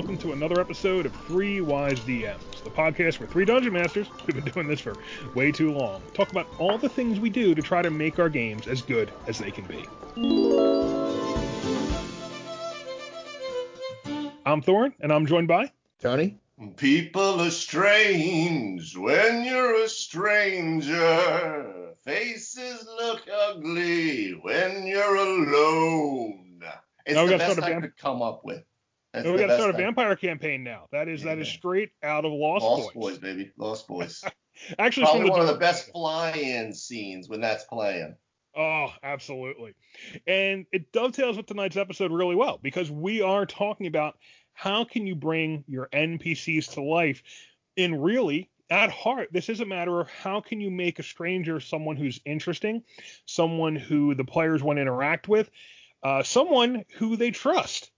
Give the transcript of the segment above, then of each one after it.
welcome to another episode of Three Wise DMs, the podcast where three dungeon masters, who've been doing this for way too long, talk about all the things we do to try to make our games as good as they can be. I'm Thorn, and I'm joined by Tony. People are strange when you're a stranger. Faces look ugly when you're alone. It's Now the best start a I could come up with. That's Oh, we got to start a vampire campaign now. That is that is Yeah. straight out of Lost, Lost Boys. Boys. baby. Lost Boys. Actually, Probably one of the best fly-in scenes when that's playing. Oh, absolutely. And it dovetails with tonight's episode really well because we are talking about how can you bring your NPCs to life And really at heart this is a matter of how can you make a stranger someone who's interesting, someone who the players want to interact with, uh, someone who they trust.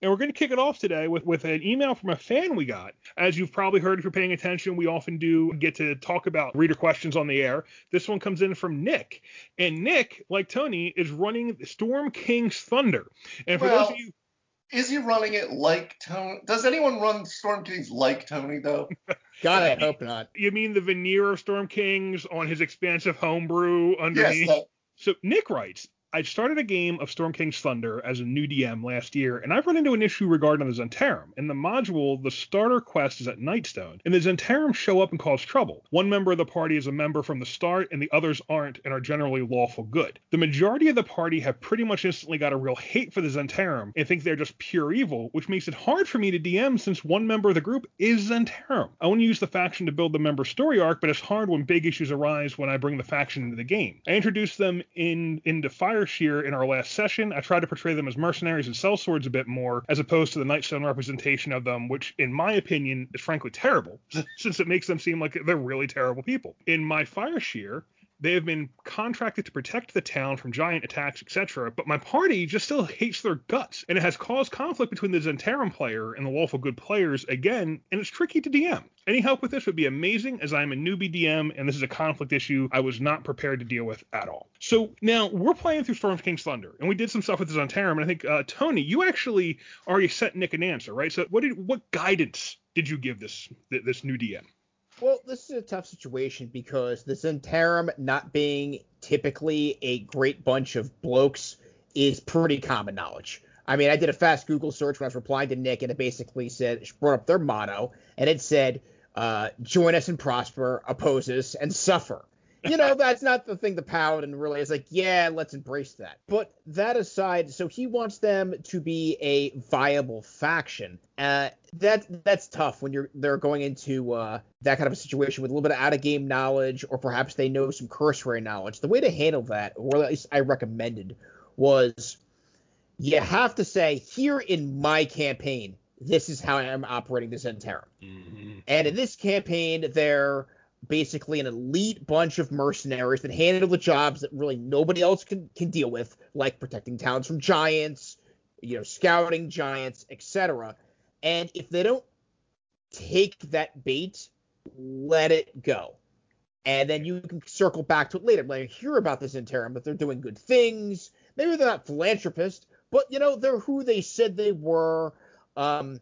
And we're going to kick it off today with, with an email from a fan we got. As you've probably heard if you're paying attention, we often do get to talk about reader questions on the air. This one comes in from Nick. And Nick, like Tony, is running Storm King's Thunder. And for Well- those of you, Is he running it like Tony? Does anyone run Storm Kings like Tony though? God, I hope not. you mean the veneer of Storm Kings on his expansive homebrew underneath? yes. That, So Nick writes, I started a game of Storm King's Thunder as a new DM last year, and I've run into an issue regarding the Zhentarim. In the module, the starter quest is at Nightstone, and the Zhentarim show up and cause trouble. One member of the party is a member from the start, and the others aren't and are generally lawful good. The majority of the party have pretty much instantly got a real hate for the Zhentarim and think they're just pure evil, which makes it hard for me to DM since one member of the group is Zhentarim. I want to use the faction to build the member story arc, but it's hard when big issues arise when I bring the faction into the game. I introduced them in into Fire Shear in our last session. I tried to portray them as mercenaries and sellswords a bit more, as opposed to the Nightstone representation of them, which, in my opinion, is frankly terrible, since it makes them seem like they're really terrible people. In my Fireshear, they have been contracted to protect the town from giant attacks, etc. But my party just still hates their guts, and it has caused conflict between the Zhentarim player and the lawful good players again, and it's tricky to DM. Any help with this would be amazing, as I am a newbie DM, and this is a conflict issue I was not prepared to deal with at all. So now we're playing through Storm King's Thunder, and we did some stuff with the Zhentarim, and I think uh, Tony, you actually already sent Nick an answer, right? So what did what guidance did you give this this new DM? Well, this is a tough situation because the Zhentarim not being typically a great bunch of blokes is pretty common knowledge. I mean, I did a fast Google search when I was replying to Nick, and it basically said, brought up their motto, and it said, uh, join us and prosper, oppose us and suffer. You know, that's not the thing the paladin really is like, yeah, let's embrace that. But that aside, so he wants them to be a viable faction. Uh, that that's tough when you're they're going into uh, that kind of a situation with a little bit of out of game knowledge, or perhaps they know some cursory knowledge. The way to handle that, or at least I recommended, was you have to say, here in my campaign, this is how I'm operating the Zhentarim. And in this campaign, they're basically an elite bunch of mercenaries that handle the jobs that really nobody else can, can deal with, like protecting towns from giants, you know, scouting giants, etc. And if they don't take that bait, let it go. And then you can circle back to it later. Like, hear about this interim, but they're doing good things. Maybe they're not philanthropists, but you know, they're who they said they were. Um,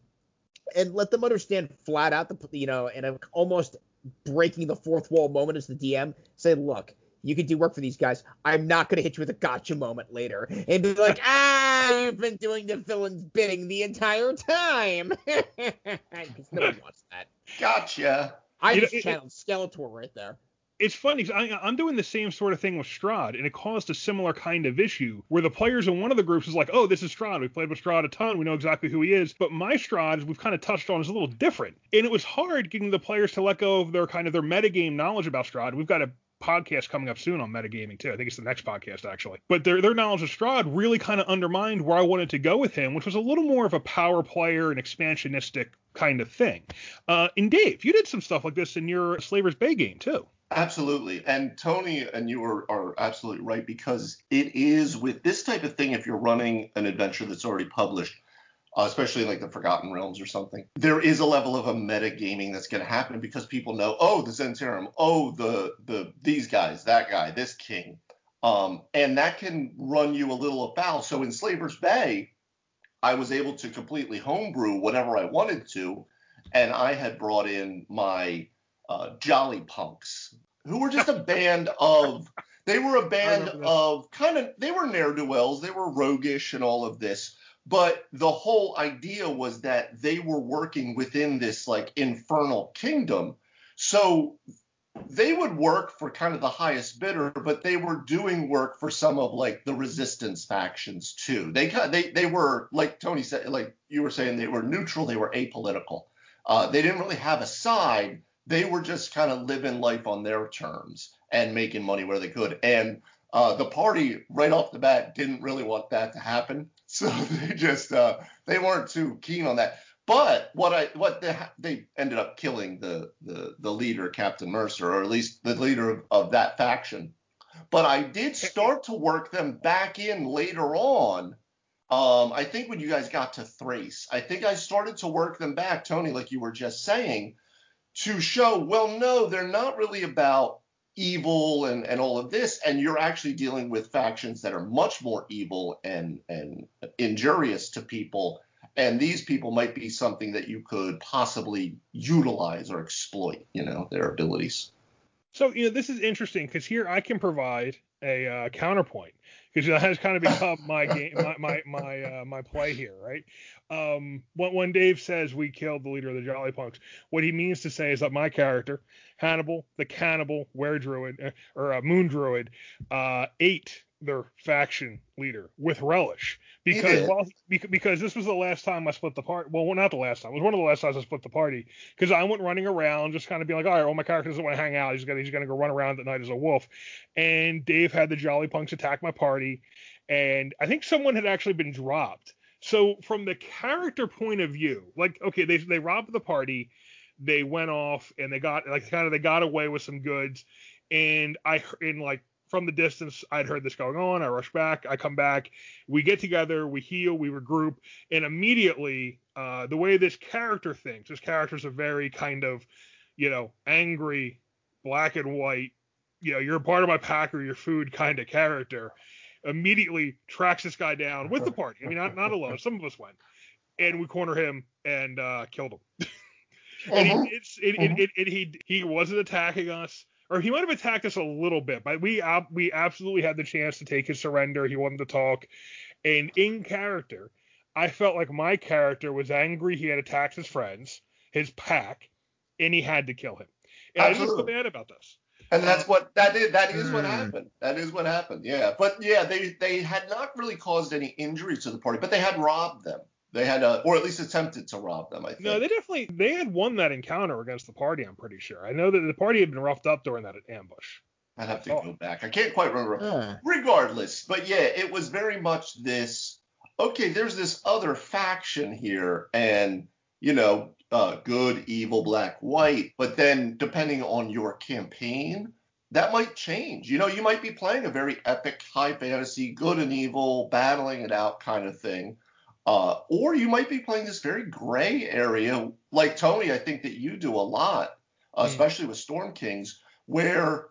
and let them understand flat out the you know, and a, almost breaking the fourth wall moment as the DM. Say, look, you can do work for these guys. I'm not going to hit you with a gotcha moment later and be like, ah, you've been doing the villain's bidding the entire time. Because no one wants that. Gotcha. I You know, just it- channeled Skeletor right there. it's funny because I'm doing the same sort of thing with Strahd, and it caused a similar kind of issue where the players in one of the groups is like, "Oh, this is Strahd. We've played with Strahd a ton. We know exactly who he is." But my Strahd, as we've kind of touched on, is a little different, and it was hard getting the players to let go of their kind of their metagame knowledge about Strahd. We've got a podcast coming up soon on metagaming too. I think it's the next podcast actually. But their their knowledge of Strahd really kind of undermined where I wanted to go with him, which was a little more of a power player and expansionistic kind of thing. Uh, and Dave, you did some stuff like this in your Slaver's Bay game too. Absolutely. And Tony and you are, are absolutely right because it is with this type of thing, if you're running an adventure that's already published, uh, especially like the Forgotten Realms or something, there is a level of a metagaming that's going to happen because people know, oh, the Zhentarim, oh, the the these guys, that guy, this king. Um, and that can run you a little afoul. So in Slaver's Bay, I was able to completely homebrew whatever I wanted to, and I had brought in my uh, Jolly Punks, who were just a band of. They were a band of kind of. They were ne'er do wells. They were roguish and all of this. But the whole idea was that they were working within this like infernal kingdom. So they would work for kind of the highest bidder, but they were doing work for some of like the resistance factions too. They they they were like Tony said, like you were saying, they were neutral, they were apolitical. Uh, they didn't really have a side. They were just kind of living life on their terms and making money where they could. And uh, the party right off the bat didn't really want that to happen, so they just uh, they weren't too keen on that. But what I what they, they ended up killing the, the the leader, Captain Mercer, or at least the leader of, of that faction. But I did start to work them back in later on. Um, I think when you guys got to Thrace, I think I started to work them back, Tony, like you were just saying, to show, well, no, they're not really about evil and, and all of this, and you're actually dealing with factions that are much more evil and and injurious to people. And these people might be something that you could possibly utilize or exploit you know their abilities. So you know this is interesting because here i can provide a uh, counterpoint because that has kind of become my game my my my, uh, my play here right? Um when, when dave says we killed the leader of the jolly punks what he means to say is that my character hannibal the cannibal were druid uh, or uh, moon druid uh ate their faction leader with relish because well, because this was the last time I split the party. Well, not the last time. It was one of the last times I split the party because I went running around, just kind of being like, all right, well, my character doesn't want to hang out. He's gonna he's gonna go run around at night as a wolf. And Dave had the Jolly Punks attack my party, and I think someone had actually been dropped. So from the character point of view, like okay, they they robbed the party, they went off and they got like kind of they got away with some goods, and I in like from the distance, I'd heard this going on. I rush back. I come back. We get together. We heal. We regroup. And immediately, uh, the way this character thinks, this character's a very kind of, you know, angry, black and white, you know, you're a part of my pack or your food kind of character. Immediately tracks this guy down with the party. I mean, not, not alone. Some of us went. And we corner him and uh, killed him. and uh-huh. he, it's, it, uh-huh. it, it, he, he wasn't attacking us or he might have attacked us a little bit, but we we absolutely had the chance to take his surrender. He wanted to talk, and in character, I felt like my character was angry. He had attacked his friends, his pack, and he had to kill him. And absolutely. I didn't feel bad about this. And that's what that is. That is what hmm. happened. That is what happened. Yeah, but yeah, they they had not really caused any injuries to the party, but they had robbed them. They had, uh, or at least attempted to rob them. I think. No, they definitely they had won that encounter against the party. I'm pretty sure. I know that the party had been roughed up during that ambush. I'd have to oh. go back. I can't quite remember. Regardless, but yeah, it was very much this. Okay, there's this other faction here, and you know, uh, good, evil, black, white. But then, depending on your campaign, that might change. You know, you might be playing a very epic, high fantasy, good and evil, battling it out kind of thing uh, or you might be playing this very gray area, like Tony, I think that you do a lot, uh, mm. especially with Storm Kings, where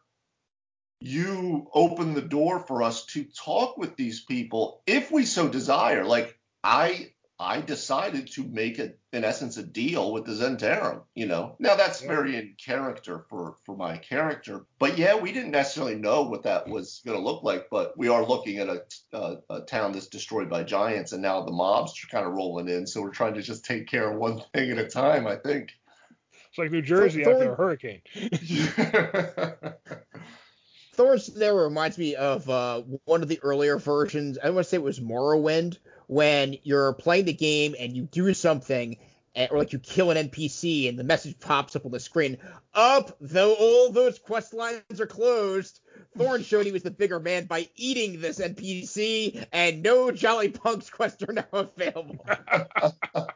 you open the door for us to talk with these people if we so desire. Like I I decided to make it, in essence, a deal with the Zhentarim. You know, now that's yeah. very in character for for my character. But yeah, we didn't necessarily know what that was going to look like. But we are looking at a, a, a town that's destroyed by giants, and now the mobs are kind of rolling in. So we're trying to just take care of one thing at a time. I think. It's like New Jersey after a hurricane. Thor's there reminds me of uh, one of the earlier versions. I want to say it was Morrowind, when you're playing the game and you do something or like you kill an NPC and the message pops up on the screen. Up, though all those quest lines are closed. Thorn showed he was the bigger man by eating this NPC, and no Jolly Punks quests are now available.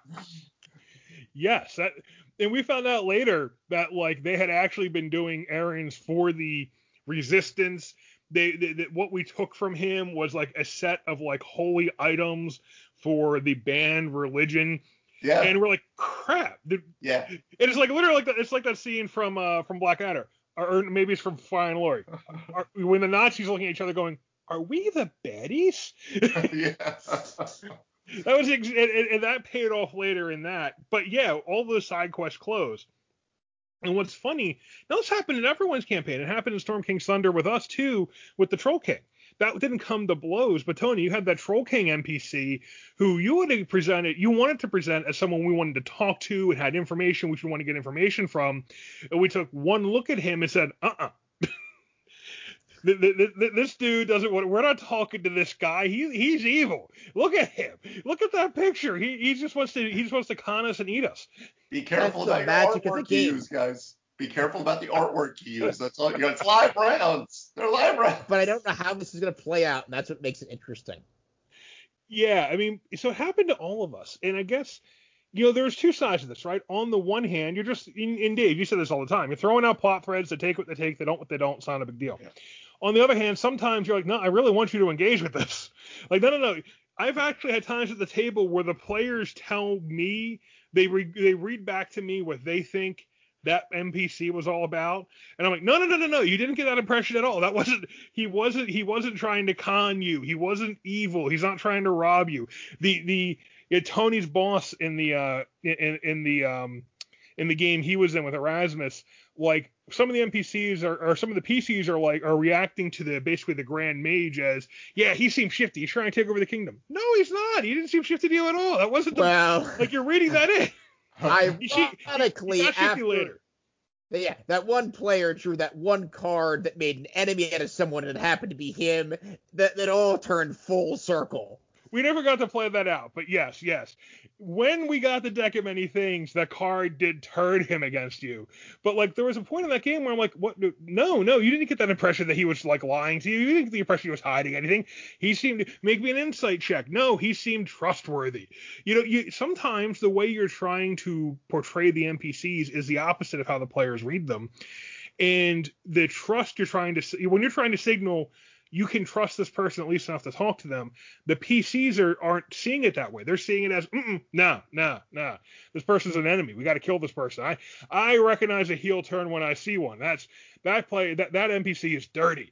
yes, that, and we found out later that like they had actually been doing errands for the Resistance they, they, they, what we took from him was like a set of like holy items for the banned religion. Yeah. And we're like, crap. yeah. And It is like literally like that. It's like that scene from uh from Blackadder, or, or maybe it's from Fry and Laurie, are, when the Nazis looking at each other going, "Are we the baddies?" yeah. that was ex- and, and, that paid off later in that. But yeah, all those side quests closed. And what's funny, now this happened in everyone's campaign. It happened in Storm King's Thunder with us too, with the Troll King. That didn't come to blows, but Tony, you had that Troll King NPC who you would have presented, you wanted to present as someone we wanted to talk to and had information which we want to get information from. And we took one look at him and said, uh-uh, this dude doesn't want. We're not talking to this guy. He he's evil. Look at him. Look at that picture. He he just wants to he just wants to con us and eat us. Be careful That's about the artwork you use, guys. Be careful about the artwork you use. That's all. You know, it's live rounds. They're live rounds. But I don't know how this is gonna play out, and that's what makes it interesting. Yeah, I mean, so it happened to all of us, and I guess you know, there's two sides of this, right? On the one hand, you're just, in, in Dave, you say this all the time. You're throwing out plot threads. They take what they take. They don't what they don't. It's not a big deal. Yeah. On the other hand, sometimes you're like, no, I really want you to engage with this. Like, no, no, no. I've actually had times at the table where the players tell me they re- they read back to me what they think that NPC was all about, and I'm like, no, no, no, no, no. You didn't get that impression at all. That wasn't. He wasn't. He wasn't trying to con you. He wasn't evil. He's not trying to rob you. The the yeah, Tony's boss in the uh in in the um in the game he was in with Erasmus, like some of the NPCs are, or some of the PCs are like are reacting to the basically the Grand Mage as, yeah, he seems shifty. He's trying to take over the kingdom. No, he's not. He didn't seem shifty to you at all. That wasn't the, well. Like you're reading that in. Ironically, after, later. Yeah, that one player drew that one card that made an enemy out of someone and it happened to be him. That that all turned full circle we never got to play that out, but yes, yes. When we got the deck of many things, that card did turn him against you. But like, there was a point in that game where I'm like, what? No, no, you didn't get that impression that he was like lying to you. You didn't get the impression he was hiding anything. He seemed to make me an insight check. No, he seemed trustworthy. You know, you sometimes the way you're trying to portray the NPCs is the opposite of how the players read them. And the trust you're trying to when you're trying to signal you can trust this person at least enough to talk to them. The PCs are aren't seeing it that way. They're seeing it as, no, no, no. This person's an enemy. We got to kill this person. I I recognize a heel turn when I see one. That's that play that that NPC is dirty.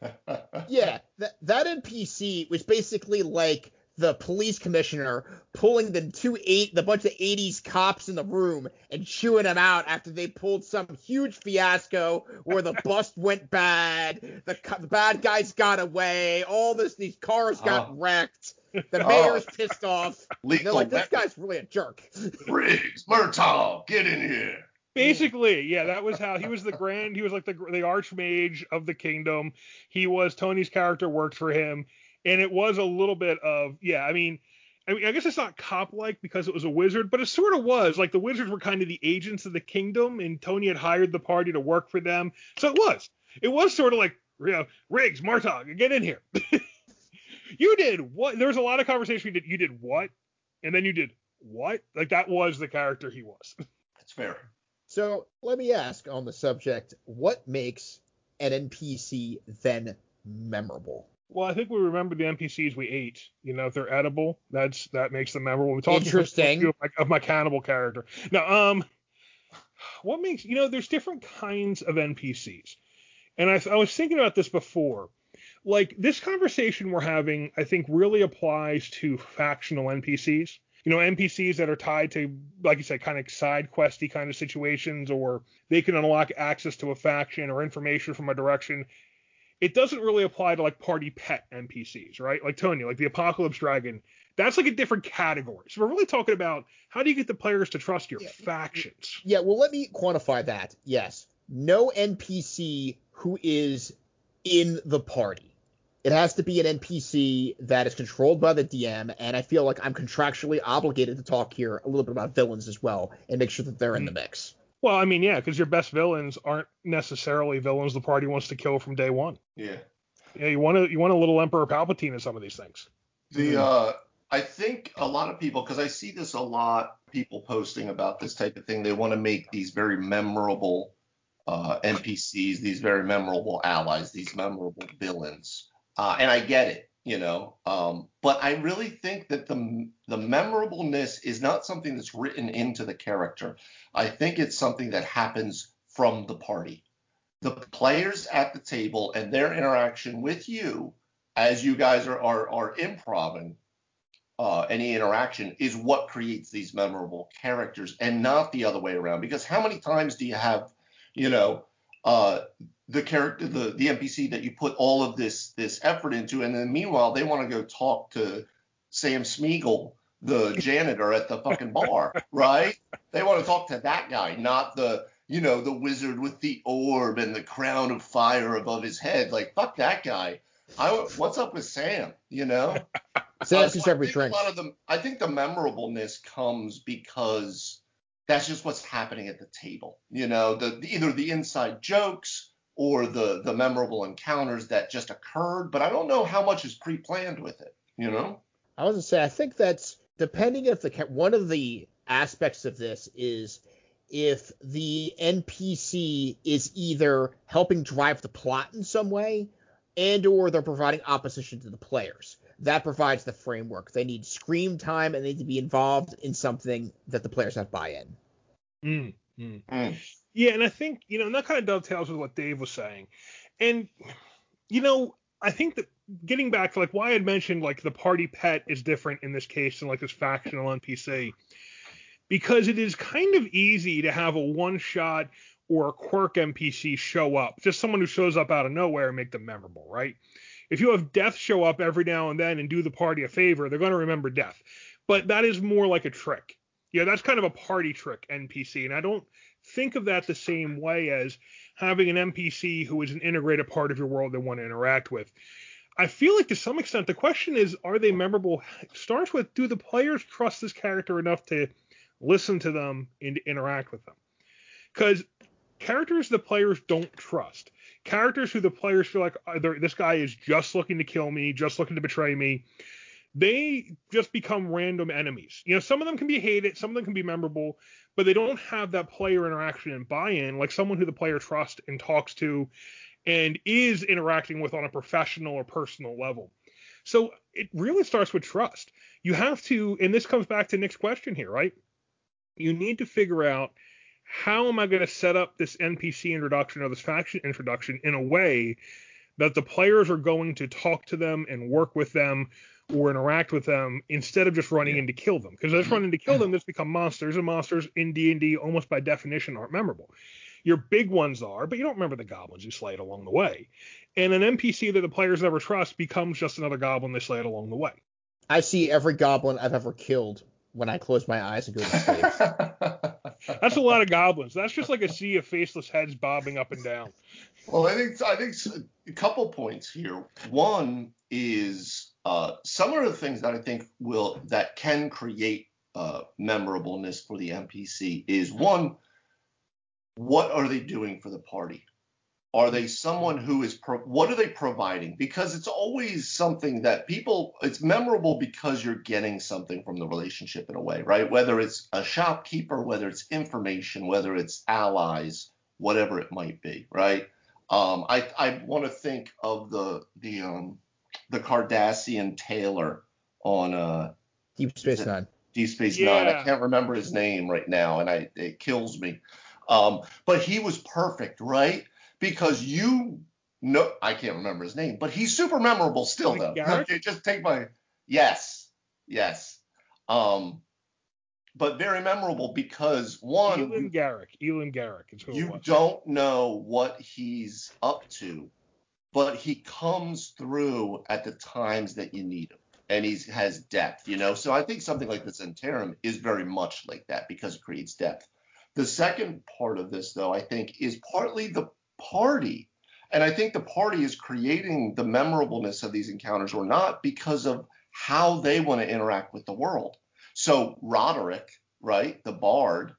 yeah, that that NPC was basically like the police commissioner pulling the two eight the bunch of 80s cops in the room and chewing them out after they pulled some huge fiasco where the bus went bad, the, the bad guys got away, all this these cars got oh. wrecked. The mayor's oh. pissed off. They're like, this guy's really a jerk. Riggs, Murtaugh, get in here. Basically, yeah, that was how he was the grand. He was like the the archmage of the kingdom. He was Tony's character worked for him and it was a little bit of yeah. I mean, I mean, I guess it's not cop like because it was a wizard, but it sort of was. Like the wizards were kind of the agents of the kingdom, and Tony had hired the party to work for them, so it was. It was sort of like you know, Riggs, Murtaugh, get in here. you did what? There was a lot of conversation. You did. You did what? And then you did what? Like that was the character he was. That's fair. So let me ask on the subject: What makes an NPC then memorable? Well, I think we remember the NPCs we ate. You know, if they're edible, that's that makes them memorable. We talked Interesting. Of my, of my cannibal character. Now, um, what makes you know? There's different kinds of NPCs, and I, I was thinking about this before. Like this conversation we're having, I think really applies to factional NPCs. You know, NPCs that are tied to, like you said, kind of side questy kind of situations, or they can unlock access to a faction or information from a direction it doesn't really apply to like party pet NPCs, right? Like Tony, like the Apocalypse Dragon. That's like a different category. So we're really talking about how do you get the players to trust your yeah. factions? Yeah, well, let me quantify that. Yes, no NPC who is in the party. It has to be an NPC that is controlled by the DM, and I feel like I'm contractually obligated to talk here a little bit about villains as well and make sure that they're mm-hmm. in the mix. Well, I mean, yeah, because your best villains aren't necessarily villains the party wants to kill from day one. Yeah. Yeah, you want to you want a little Emperor Palpatine in some of these things. The mm-hmm. uh, I think a lot of people, because I see this a lot, people posting about this type of thing. They want to make these very memorable uh, NPCs, these very memorable allies, these memorable villains, uh, and I get it you know. Um, but I really think that the the memorableness is not something that's written into the character. I think it's something that happens from the party. The players at the table and their interaction with you as you guys are are, are improving uh, any interaction is what creates these memorable characters and not the other way around. Because how many times do you have, you know, uh, the character, the, the NPC that you put all of this this effort into, and then meanwhile they want to go talk to Sam Smeagol, the janitor at the fucking bar, right? They want to talk to that guy, not the you know the wizard with the orb and the crown of fire above his head. Like fuck that guy. I, what's up with Sam? You know. Sam's uh, so I think a lot of the I think the memorableness comes because that's just what's happening at the table. You know, the either the inside jokes or the the memorable encounters that just occurred, but I don't know how much is pre-planned with it. You know. I was gonna say I think that's depending if the one of the aspects of this is if the NPC is either helping drive the plot in some way and or they're providing opposition to the players. That provides the framework. They need scream time and they need to be involved in something that the players have buy-in. Mm, mm. Mm. Yeah, and I think you know, and that kind of dovetails with what Dave was saying. And you know, I think that getting back to like why I had mentioned like the party pet is different in this case than like this factional NPC because it is kind of easy to have a one shot or a quirk NPC show up, just someone who shows up out of nowhere and make them memorable, right? If you have death show up every now and then and do the party a favor, they're going to remember death. But that is more like a trick. Yeah, that's kind of a party trick NPC, and I don't think of that the same way as having an NPC who is an integrated part of your world they want to interact with. I feel like to some extent the question is, are they memorable? It starts with, do the players trust this character enough to listen to them and interact with them? Because characters the players don't trust, characters who the players feel like uh, this guy is just looking to kill me, just looking to betray me, they just become random enemies. You know, some of them can be hated, some of them can be memorable, but they don't have that player interaction and buy-in like someone who the player trusts and talks to and is interacting with on a professional or personal level. So it really starts with trust. You have to, and this comes back to Nick's question here, right? You need to figure out how am I going to set up this NPC introduction or this faction introduction in a way that the players are going to talk to them and work with them or interact with them instead of just running yeah. in to kill them. Because just running to kill them, just become monsters, and monsters in D and D almost by definition aren't memorable. Your big ones are, but you don't remember the goblins you slayed along the way. And an NPC that the players never trust becomes just another goblin they slayed along the way. I see every goblin I've ever killed when I close my eyes and go to sleep. That's a lot of goblins. That's just like a sea of faceless heads bobbing up and down. Well, I think I think a couple points here. One is uh, some of the things that I think will that can create uh, memorableness for the NPC is one, what are they doing for the party? Are they someone who is pro- what are they providing? Because it's always something that people it's memorable because you're getting something from the relationship in a way, right? Whether it's a shopkeeper, whether it's information, whether it's allies, whatever it might be, right? Um, I I want to think of the the um the Cardassian tailor on uh Deep Space Nine. Deep Space yeah. Nine. I can't remember his name right now, and I it kills me. Um, but he was perfect, right? Because you know I can't remember his name, but he's super memorable still though. Okay, just take my yes, yes. Um, but very memorable because one, Elim Garak, Elim Garak is who you don't know what he's up to, but he comes through at the times that you need him, and he has depth, you know. So I think something like the Zhentarim is very much like that because it creates depth. The second part of this, though, I think, is partly the party. And I think the party is creating the memorableness of these encounters or not because of how they want to interact with the world. So Roderick, right, the bard,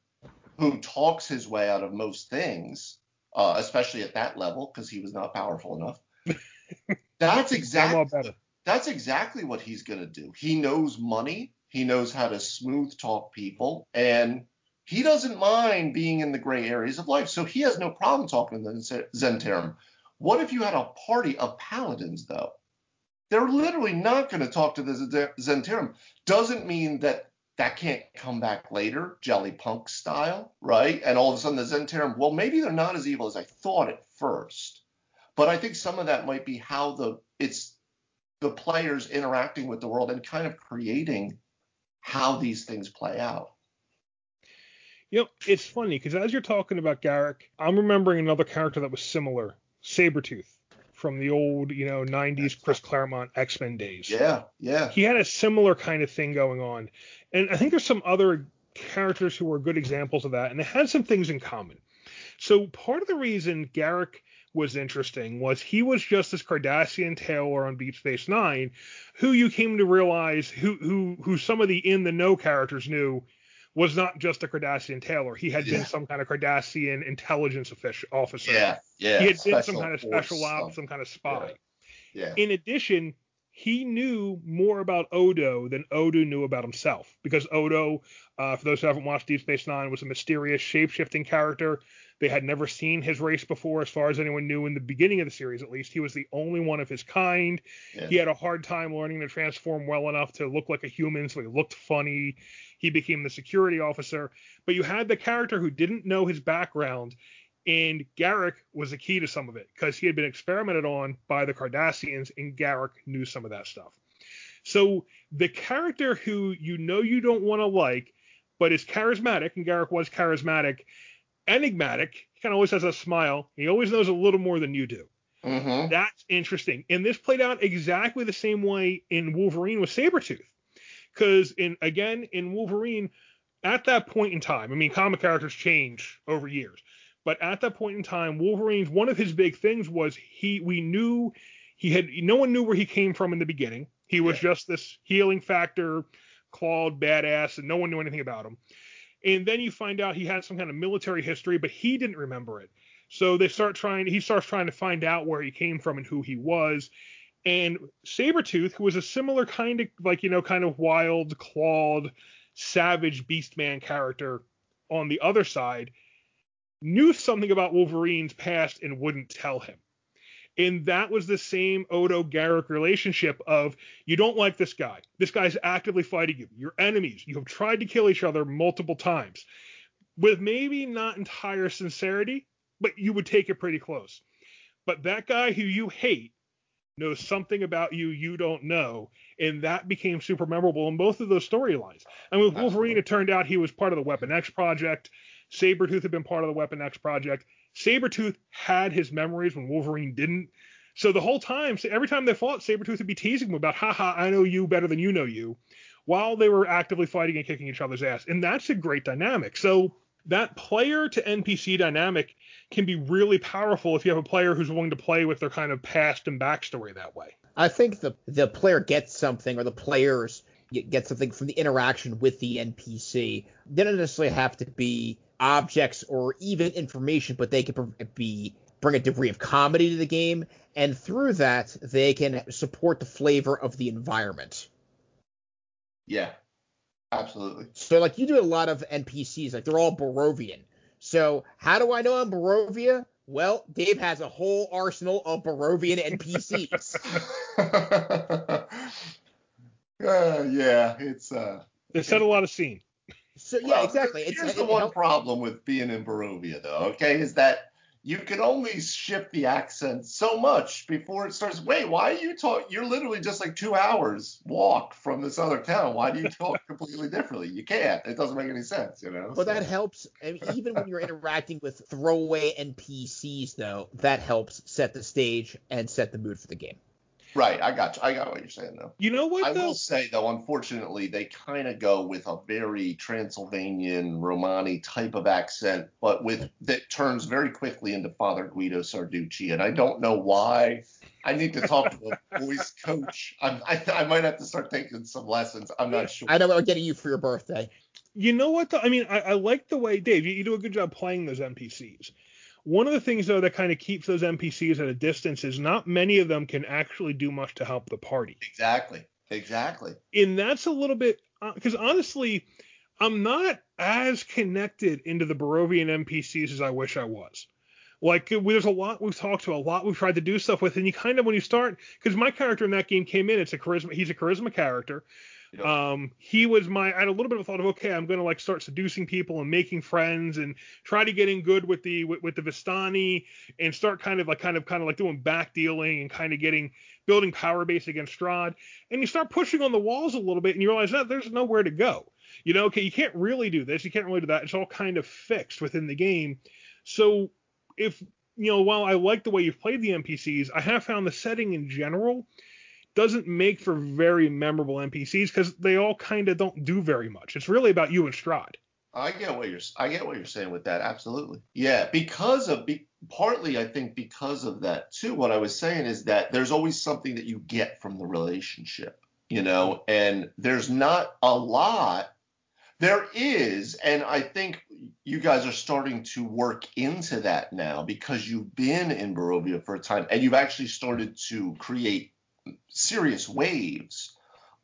who talks his way out of most things, uh, especially at that level because he was not powerful enough. That's exactly that's exactly what he's going to do. He knows money. He knows how to smooth talk people, and he doesn't mind being in the gray areas of life, so he has no problem talking to the Zhentarim. What if you had a party of paladins, though? They're literally not going to talk to the Zhentarim. Doesn't mean that that can't come back later, Jolly Punk style, right? And all of a sudden the Zhentarim, well, maybe they're not as evil as I thought at first. But I think some of that might be how the it's the players interacting with the world and kind of creating how these things play out. You know, it's funny because as you're talking about Garak, I'm remembering another character that was similar, Sabretooth from the old, you know, 90s Chris Claremont X Men days. Yeah, yeah. He had a similar kind of thing going on. And I think there's some other characters who were good examples of that, and they had some things in common. So part of the reason Garak was interesting was he was just this Cardassian tailor on Deep Space Nine, who you came to realize who who who some of the in the know characters knew was not just a Cardassian tailor. He had yeah. been some kind of Cardassian intelligence official, officer. Yeah, yeah. He had been some kind of special ops, some kind of spy. Yeah. yeah. In addition, he knew more about Odo than Odo knew about himself because Odo, uh, for those who haven't watched Deep Space Nine, was a mysterious shape-shifting character. They had never seen his race before, as far as anyone knew in the beginning of the series, at least. He was the only one of his kind. Yeah. He had a hard time learning to transform well enough to look like a human, so he looked funny. He became the security officer. But you had the character who didn't know his background and Garak was the key to some of it because he had been experimented on by the Cardassians, and Garak knew some of that stuff. So the character who you know you don't want to like, but is charismatic, and Garak was charismatic, enigmatic. He kind of always has a smile. He always knows a little more than you do. Mm-hmm. That's interesting. And this played out exactly the same way in Wolverine with Sabretooth. Because in again in Wolverine, at that point in time, I mean comic characters change over years. But at that point in time, Wolverine's one of his big things was he we knew he had no one knew where he came from in the beginning. He was yeah. just this healing factor, clawed badass, and no one knew anything about him. And then you find out he had some kind of military history, but he didn't remember it. So they start trying he starts trying to find out where he came from and who he was. And Sabretooth, who was a similar kind of like, you know, kind of wild, clawed, savage beastman character on the other side, knew something about Wolverine's past and wouldn't tell him. And that was the same Odo Garak relationship of you don't like this guy. This guy's actively fighting you. You're enemies. You have tried to kill each other multiple times. With maybe not entire sincerity, but you would take it pretty close. But that guy who you hate knows something about you you don't know, and that became super memorable in both of those storylines. And with Wolverine, it turned out he was part of the Weapon X project. Sabretooth had been part of the Weapon X project. Sabretooth had his memories when Wolverine didn't. So the whole time, every time they fought, Sabretooth would be teasing him about, haha, I know you better than you know you, while they were actively fighting and kicking each other's ass. And that's a great dynamic. So that player to NPC dynamic can be really powerful if you have a player who's willing to play with their kind of past and backstory that way. I think the the player gets something, or the players get something from the interaction with the NPC. They don't necessarily have to be objects or even information, but they can be bring a degree of comedy to the game, and through that they can support the flavor of the environment. Yeah, absolutely. So like you do a lot of NPCs, like they're all Barovian. So how do I know I'm Barovia? Well, Dave has a whole arsenal of Barovian NPCs. uh, yeah, it's uh. They set a lot of scene. So yeah, well, exactly. Here's it's, the it, one it problem with being in Barovia, though. Okay, is that you can only shift the accent so much before it starts. Wait, why are you talk? You're literally just like two hours walk from this other town. Why do you talk completely differently? You can't. It doesn't make any sense, you know. But so. that helps. I mean, even when you're interacting with throwaway NPCs, though, that helps set the stage and set the mood for the game. Right, I got you. I got what you're saying though. You know what? I though? will say though, unfortunately, they kind of go with a very Transylvanian Romani type of accent, but with that turns very quickly into Father Guido Sarducci, and I don't know why. I need to talk to a voice coach. I, I, I might have to start taking some lessons. I'm not sure. I know I'm getting you for your birthday. You know what? Though? I mean, I, I like the way Dave. You, you do a good job playing those NPCs. One of the things though that kind of keeps those NPCs at a distance is not many of them can actually do much to help the party. Exactly. Exactly. And that's a little bit because uh, honestly, I'm not as connected into the Barovian NPCs as I wish I was. Like there's a lot we've talked to, a lot we've tried to do stuff with, and you kind of when you start, because my character in that game came in, it's a charisma, he's a charisma character. Um, he was my. I had a little bit of a thought of okay, I'm gonna like start seducing people and making friends and try to get in good with the with, with the Vistani and start kind of like kind of kind of like doing back dealing and kind of getting building power base against Strahd. And you start pushing on the walls a little bit and you realize that there's nowhere to go. You know, okay, you can't really do this, you can't really do that. It's all kind of fixed within the game. So if you know, while I like the way you've played the NPCs, I have found the setting in general doesn't make for very memorable NPCs because they all kind of don't do very much. It's really about you and Strahd. I get what you're I get what you're saying with that. Absolutely. Yeah, because of be, partly I think because of that too. What I was saying is that there's always something that you get from the relationship, you know, and there's not a lot. There is, and I think you guys are starting to work into that now because you've been in Barovia for a time and you've actually started to create serious waves.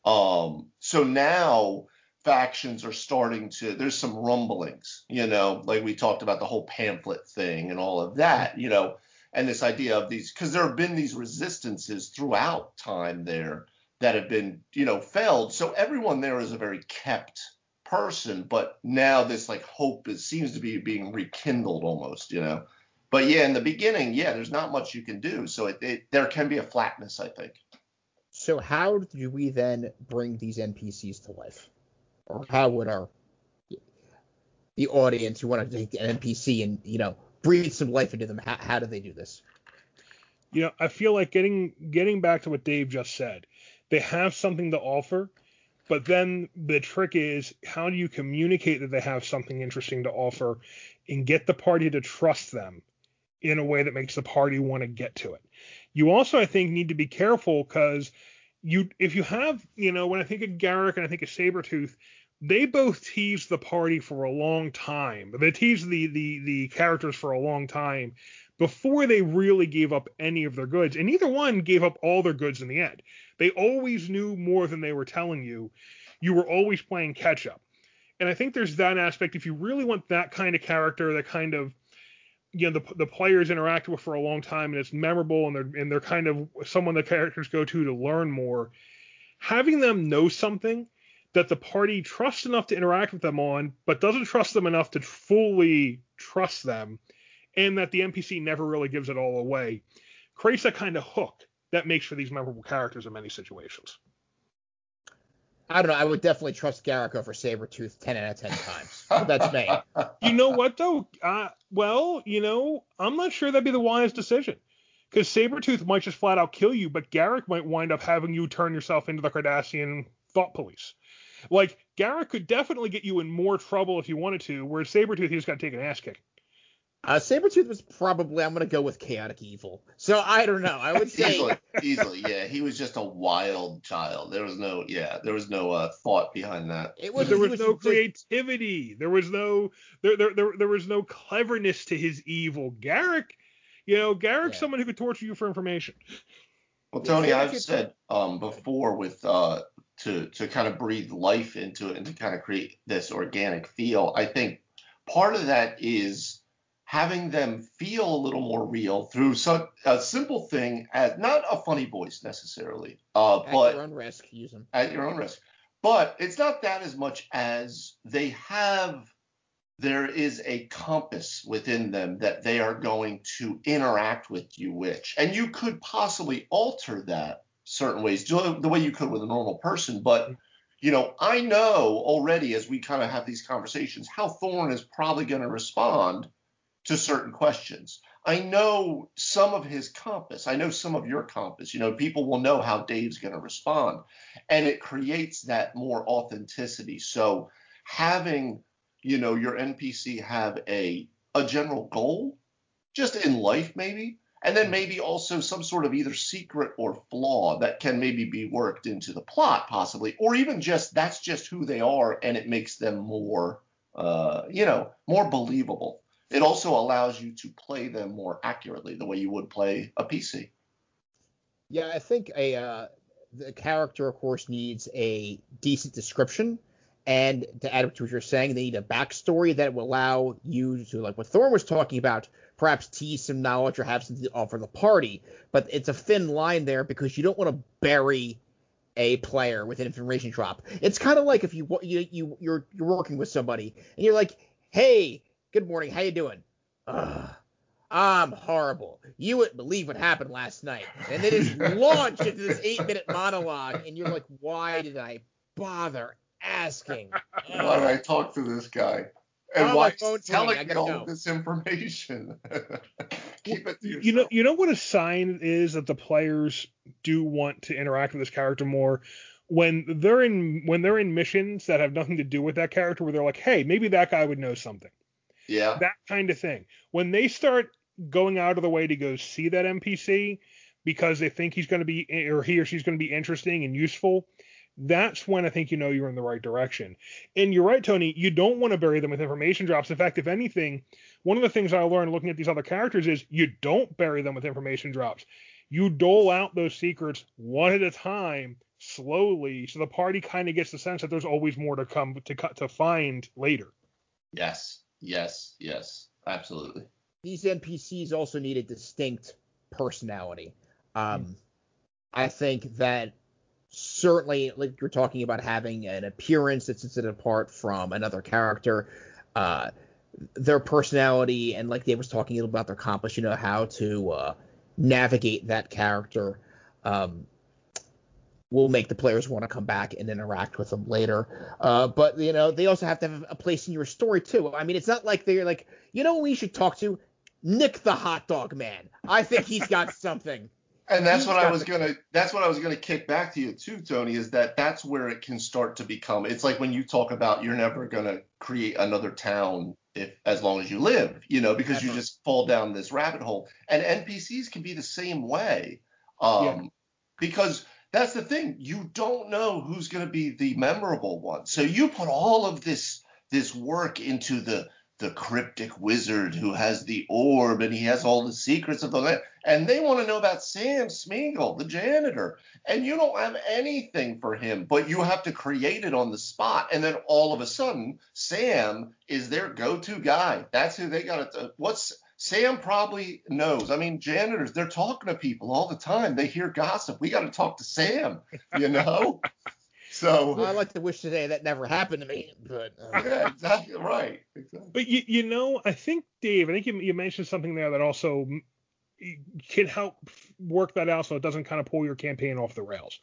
Um, so now factions are starting to there's some rumblings, you know, like we talked about the whole pamphlet thing and all of that, you know, and this idea of these because there have been these resistances throughout time there that have been, you know, failed So everyone there is a very kept person, but now this like hope is seems to be being rekindled almost, you know. But yeah, in the beginning, yeah, there's not much you can do. So it, it there can be a flatness, I think. So how do we then bring these NPCs to life, or how would our the audience who want to take an NPC and you know breathe some life into them, how, how do they do this? You know, I feel like getting getting back to what Dave just said, they have something to offer, but then the trick is how do you communicate that they have something interesting to offer and get the party to trust them in a way that makes the party want to get to it. You also, I think, need to be careful because you if you have, you know, when I think of Garak and I think of Sabretooth, they both tease the party for a long time. They tease the the the characters for a long time before they really gave up any of their goods. And neither one gave up all their goods in the end. They always knew more than they were telling you. You were always playing catch up. And I think there's that aspect. If you really want that kind of character, that kind of you know the the players interact with for a long time and it's memorable and they're and they're kind of someone the characters go to to learn more. Having them know something that the party trusts enough to interact with them on, but doesn't trust them enough to fully trust them, and that the NPC never really gives it all away, creates that kind of hook that makes for these memorable characters in many situations. I don't know. I would definitely trust Garak over Sabretooth 10 out of 10 times. That's me. You know what, though? Uh, well, you know, I'm not sure that'd be the wise decision. Because Sabretooth might just flat out kill you, but Garak might wind up having you turn yourself into the Cardassian thought police. Like, Garak could definitely get you in more trouble if you wanted to, whereas Sabretooth, he just got to take an ass kick. Uh, Sabretooth was probably, I'm going to go with chaotic evil. So I don't know. I would say. easily, easily, yeah. He was just a wild child. There was no, yeah, there was no uh, thought behind that. It was, there was, was no creativity. There was no, there, there, there, there was no cleverness to his evil. Garak, you know, Garak's yeah. someone who could torture you for information. Well, Tony, yeah, I've said um, before with uh, to to kind of breathe life into it and to kind of create this organic feel. I think part of that is having them feel a little more real through such a simple thing as not a funny voice necessarily, uh, at but your own risk, use them at your own risk. But it's not that as much as they have. There is a compass within them that they are going to interact with you, which, and you could possibly alter that certain ways, the way you could with a normal person. But you know, I know already as we kind of have these conversations how Thorn is probably going to respond to certain questions. I know some of his compass. I know some of your compass. You know, people will know how Dave's going to respond. And it creates that more authenticity. So having, you know, your NPC have a a general goal, just in life maybe, and then maybe also some sort of either secret or flaw that can maybe be worked into the plot possibly, or even just that's just who they are and it makes them more uh, you know, more believable it also allows you to play them more accurately the way you would play a PC. Yeah, I think a uh, the character, of course, needs a decent description, and to add to what you're saying, they need a backstory that will allow you to, like what Thorn was talking about, perhaps tease some knowledge or have something to offer the party. But it's a thin line there because you don't want to bury a player with an information drop. It's kind of like if you you you you're you're working with somebody and you're like, "Hey, good morning, how you doing?" Ugh, I'm horrible. You wouldn't believe what happened last night. And they just launch into this eight minute monologue, and you're like, "Why did I bother asking?" Why did I talk to this guy? And Oh, why my is telling. I me gotta all go. this information? Keep it to yourself. you know you know what a sign is that the players do want to interact with this character more when they're in when they're in missions that have nothing to do with that character where they're like hey maybe that guy would know something yeah. that kind of thing when they start going out of the way to go see that npc because they think he's going to be or he or she's going to be interesting and useful that's when I think you know you're in the right direction. And you're right, Tony. You don't want to bury them with information drops. In fact, if anything, one of the things I learned looking at these other characters is you don't bury them with information drops. You dole out those secrets one at a time, slowly, so the party kind of gets the sense that there's always more to come to cut to find later. Yes. Yes. Yes. Absolutely. these NPCs also need a distinct personality. Um, I think that certainly, like you're talking about having an appearance that sets it apart from another character, uh, their personality, and like Dave was talking a little about their compass, you know, how to uh, navigate that character. Um, will make the players want to come back and interact with them later. Uh, but you know, they also have to have a place in your story too. I mean, it's not like they're like, you know, we should talk to Nick the hot dog man. I think he's got something. And that's He's what I was gonna. That's what I was gonna kick back to you too, Tony. Is that that's where it can start to become. It's like when you talk about you're never gonna create another town if as long as you live, you know, because you just fall down this rabbit hole. And NPCs can be the same way, um, Yeah. because that's the thing. You don't know who's gonna be the memorable one. So you put all of this this work into the the cryptic wizard who has the orb and he has all the secrets of the land and they want to know about Sam Smeagol, the janitor, and you don't have anything for him, but you have to create it on the spot, and then all of a sudden, Sam is their go-to guy. That's who they got to. What's Sam probably knows. I mean, janitors, they're talking to people all the time. They hear gossip. We got to talk to Sam, you know. so I like to wish today that never happened to me, but uh, yeah, exactly right. Exactly. But you, you know, I think Dave, I think you, you mentioned something there that also can help work that out so it doesn't kind of pull your campaign off the rails.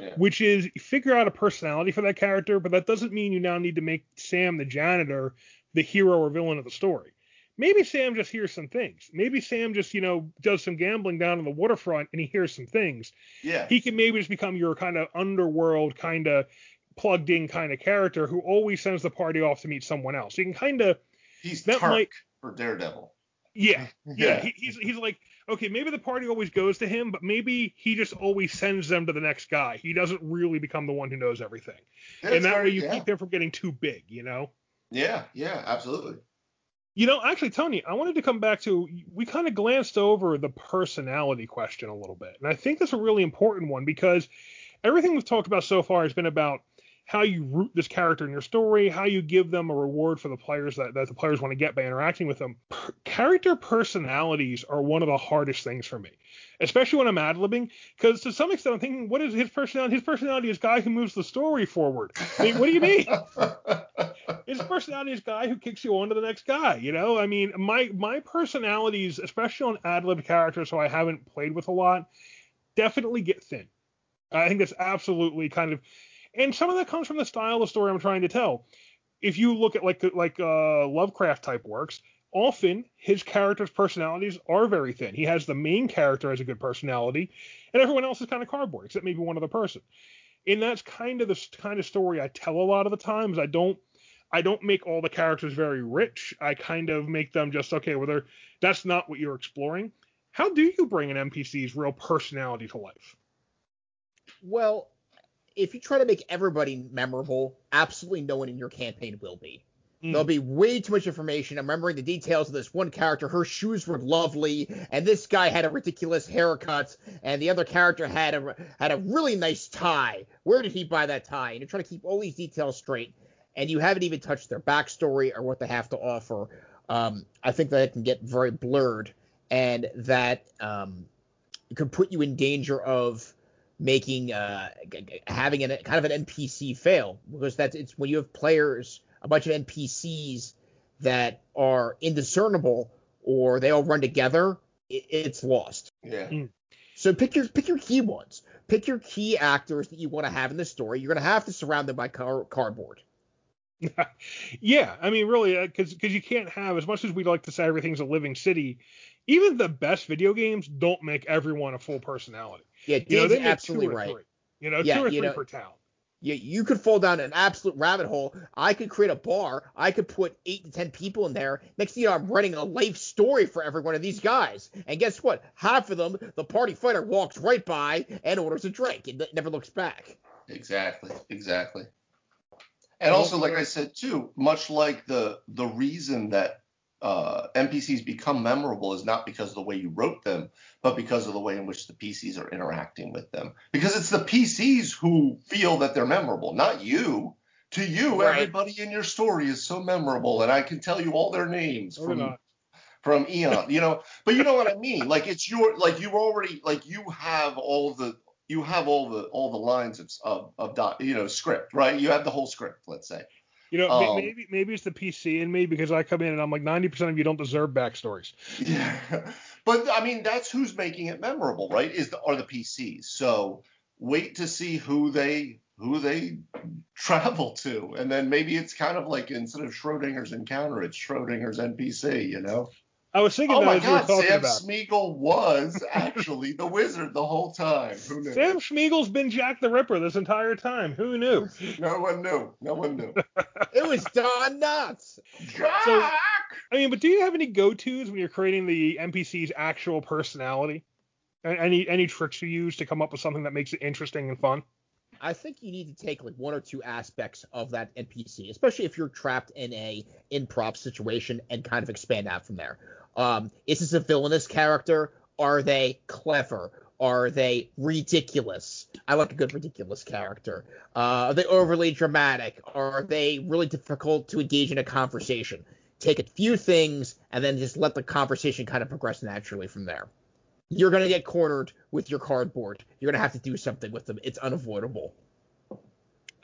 Yeah. Which is figure out a personality for that character, but that doesn't mean you now need to make Sam the janitor the hero or villain of the story. Maybe Sam just hears some things. Maybe Sam just, you know, does some gambling down on the waterfront and he hears some things. Yeah. He can maybe just become your kind of underworld kind of plugged in kind of character who always sends the party off to meet someone else. You can kind of He's that Turk might- for Daredevil. yeah, yeah. He, he's he's like, okay, maybe the party always goes to him, but maybe he just always sends them to the next guy. He doesn't really become the one who knows everything, That's and that very- way you yeah. keep him from getting too big. You know. Yeah, yeah, absolutely. You know, actually, Tony, I wanted to come back to we kind of glanced over the personality question a little bit, and I think that's a really important one because everything we've talked about so far has been about how you root this character in your story, how you give them a reward for the players that, that the players want to get by interacting with them. Per- character personalities are one of the hardest things for me, especially when I'm ad libbing, because to some extent I'm thinking, what is his personality? His personality is guy who moves the story forward. I mean, what do you mean? his personality is guy who kicks you on to the next guy. You know, I mean, my my personalities, especially on ad lib characters who I haven't played with a lot, definitely get thin. I think that's absolutely kind of, and some of that comes from the style of story I'm trying to tell. If you look at like like uh, Lovecraft type works, often his characters' personalities are very thin. He has the main character as a good personality, and everyone else is kind of cardboard, except maybe one other person. And that's kind of the kind of story I tell a lot of the times. I don't I don't make all the characters very rich. I kind of make them just okay. Well, they're that's not what you're exploring. How do you bring an NPC's real personality to life? well, if you try to make everybody memorable, absolutely no one in your campaign will be. Mm. There'll be way too much information. I'm remembering the details of this one character. Her shoes were lovely, and this guy had a ridiculous haircut, and the other character had a had a really nice tie. Where did he buy that tie? And you're trying to keep all these details straight, and you haven't even touched their backstory or what they have to offer. um, I think that it can get very blurred and that um, could put you in danger of making uh, having a kind of an NPC fail because that's it's when you have players a bunch of NPCs that are indiscernible or they all run together, it, it's lost. Yeah. Mm. So pick your pick your key ones. Pick your key actors that you want to have in the story. You're going to have to surround them by car- cardboard. yeah, I mean, really, because uh, because you can't have as much as we'd like to say everything's a living city. Even the best video games don't make everyone a full personality. Yeah, You know, they make absolutely two or right. three. You know, Yeah, two or you three know- per town. You, you could fall down an absolute rabbit hole. I could create a bar. I could put eight to ten people in there. Next thing you know, I'm writing a life story for every one of these guys. And guess what? Half of them, the party fighter walks right by and orders a drink and never looks back. Exactly, exactly. And also, like I said too, much like the the reason that uh, NPCs become memorable is not because of the way you wrote them, but because of the way in which the PCs are interacting with them. Because it's the PCs who feel that they're memorable, not you. To you, Right. everybody in your story is so memorable, and I can tell you all their names Or from not. from Eon, you know. But you know what I mean? Like it's your like you already like you have all the you have all the all the lines of of, of doc, you know script, right? You have the whole script, let's say. You know, Um, maybe maybe it's the PC in me because I come in and I'm like 90% of you don't deserve backstories. Yeah. But I mean that's who's making it memorable, right? Is the are the PCs. So wait to see who they who they travel to. And then maybe it's kind of like instead of Schrodinger's encounter, it's Schrodinger's NPC, you know? I was thinking Oh that my as you were god, talking Sam about. Smeagol was actually the wizard the whole time. Who knew? Sam Schmiegel's been Jack the Ripper this entire time. Who knew? No one knew. No one knew. It was Don Knotts. Jack! I mean, but do you have any go-tos when you're creating the NPC's actual personality? A- Any any tricks you use to come up with something that makes it interesting and fun? I think you need to take like one or two aspects of that NPC, especially if you're trapped in a improv situation, and kind of expand out from there. Um, is this a villainous character? Are they clever? Are they ridiculous? I like a good ridiculous character. Uh, are they overly dramatic? Are they really difficult to engage in a conversation? Take a few things and then just let the conversation kind of progress naturally from there. You're gonna get cornered with your cardboard. You're gonna have to do something with them. It's unavoidable.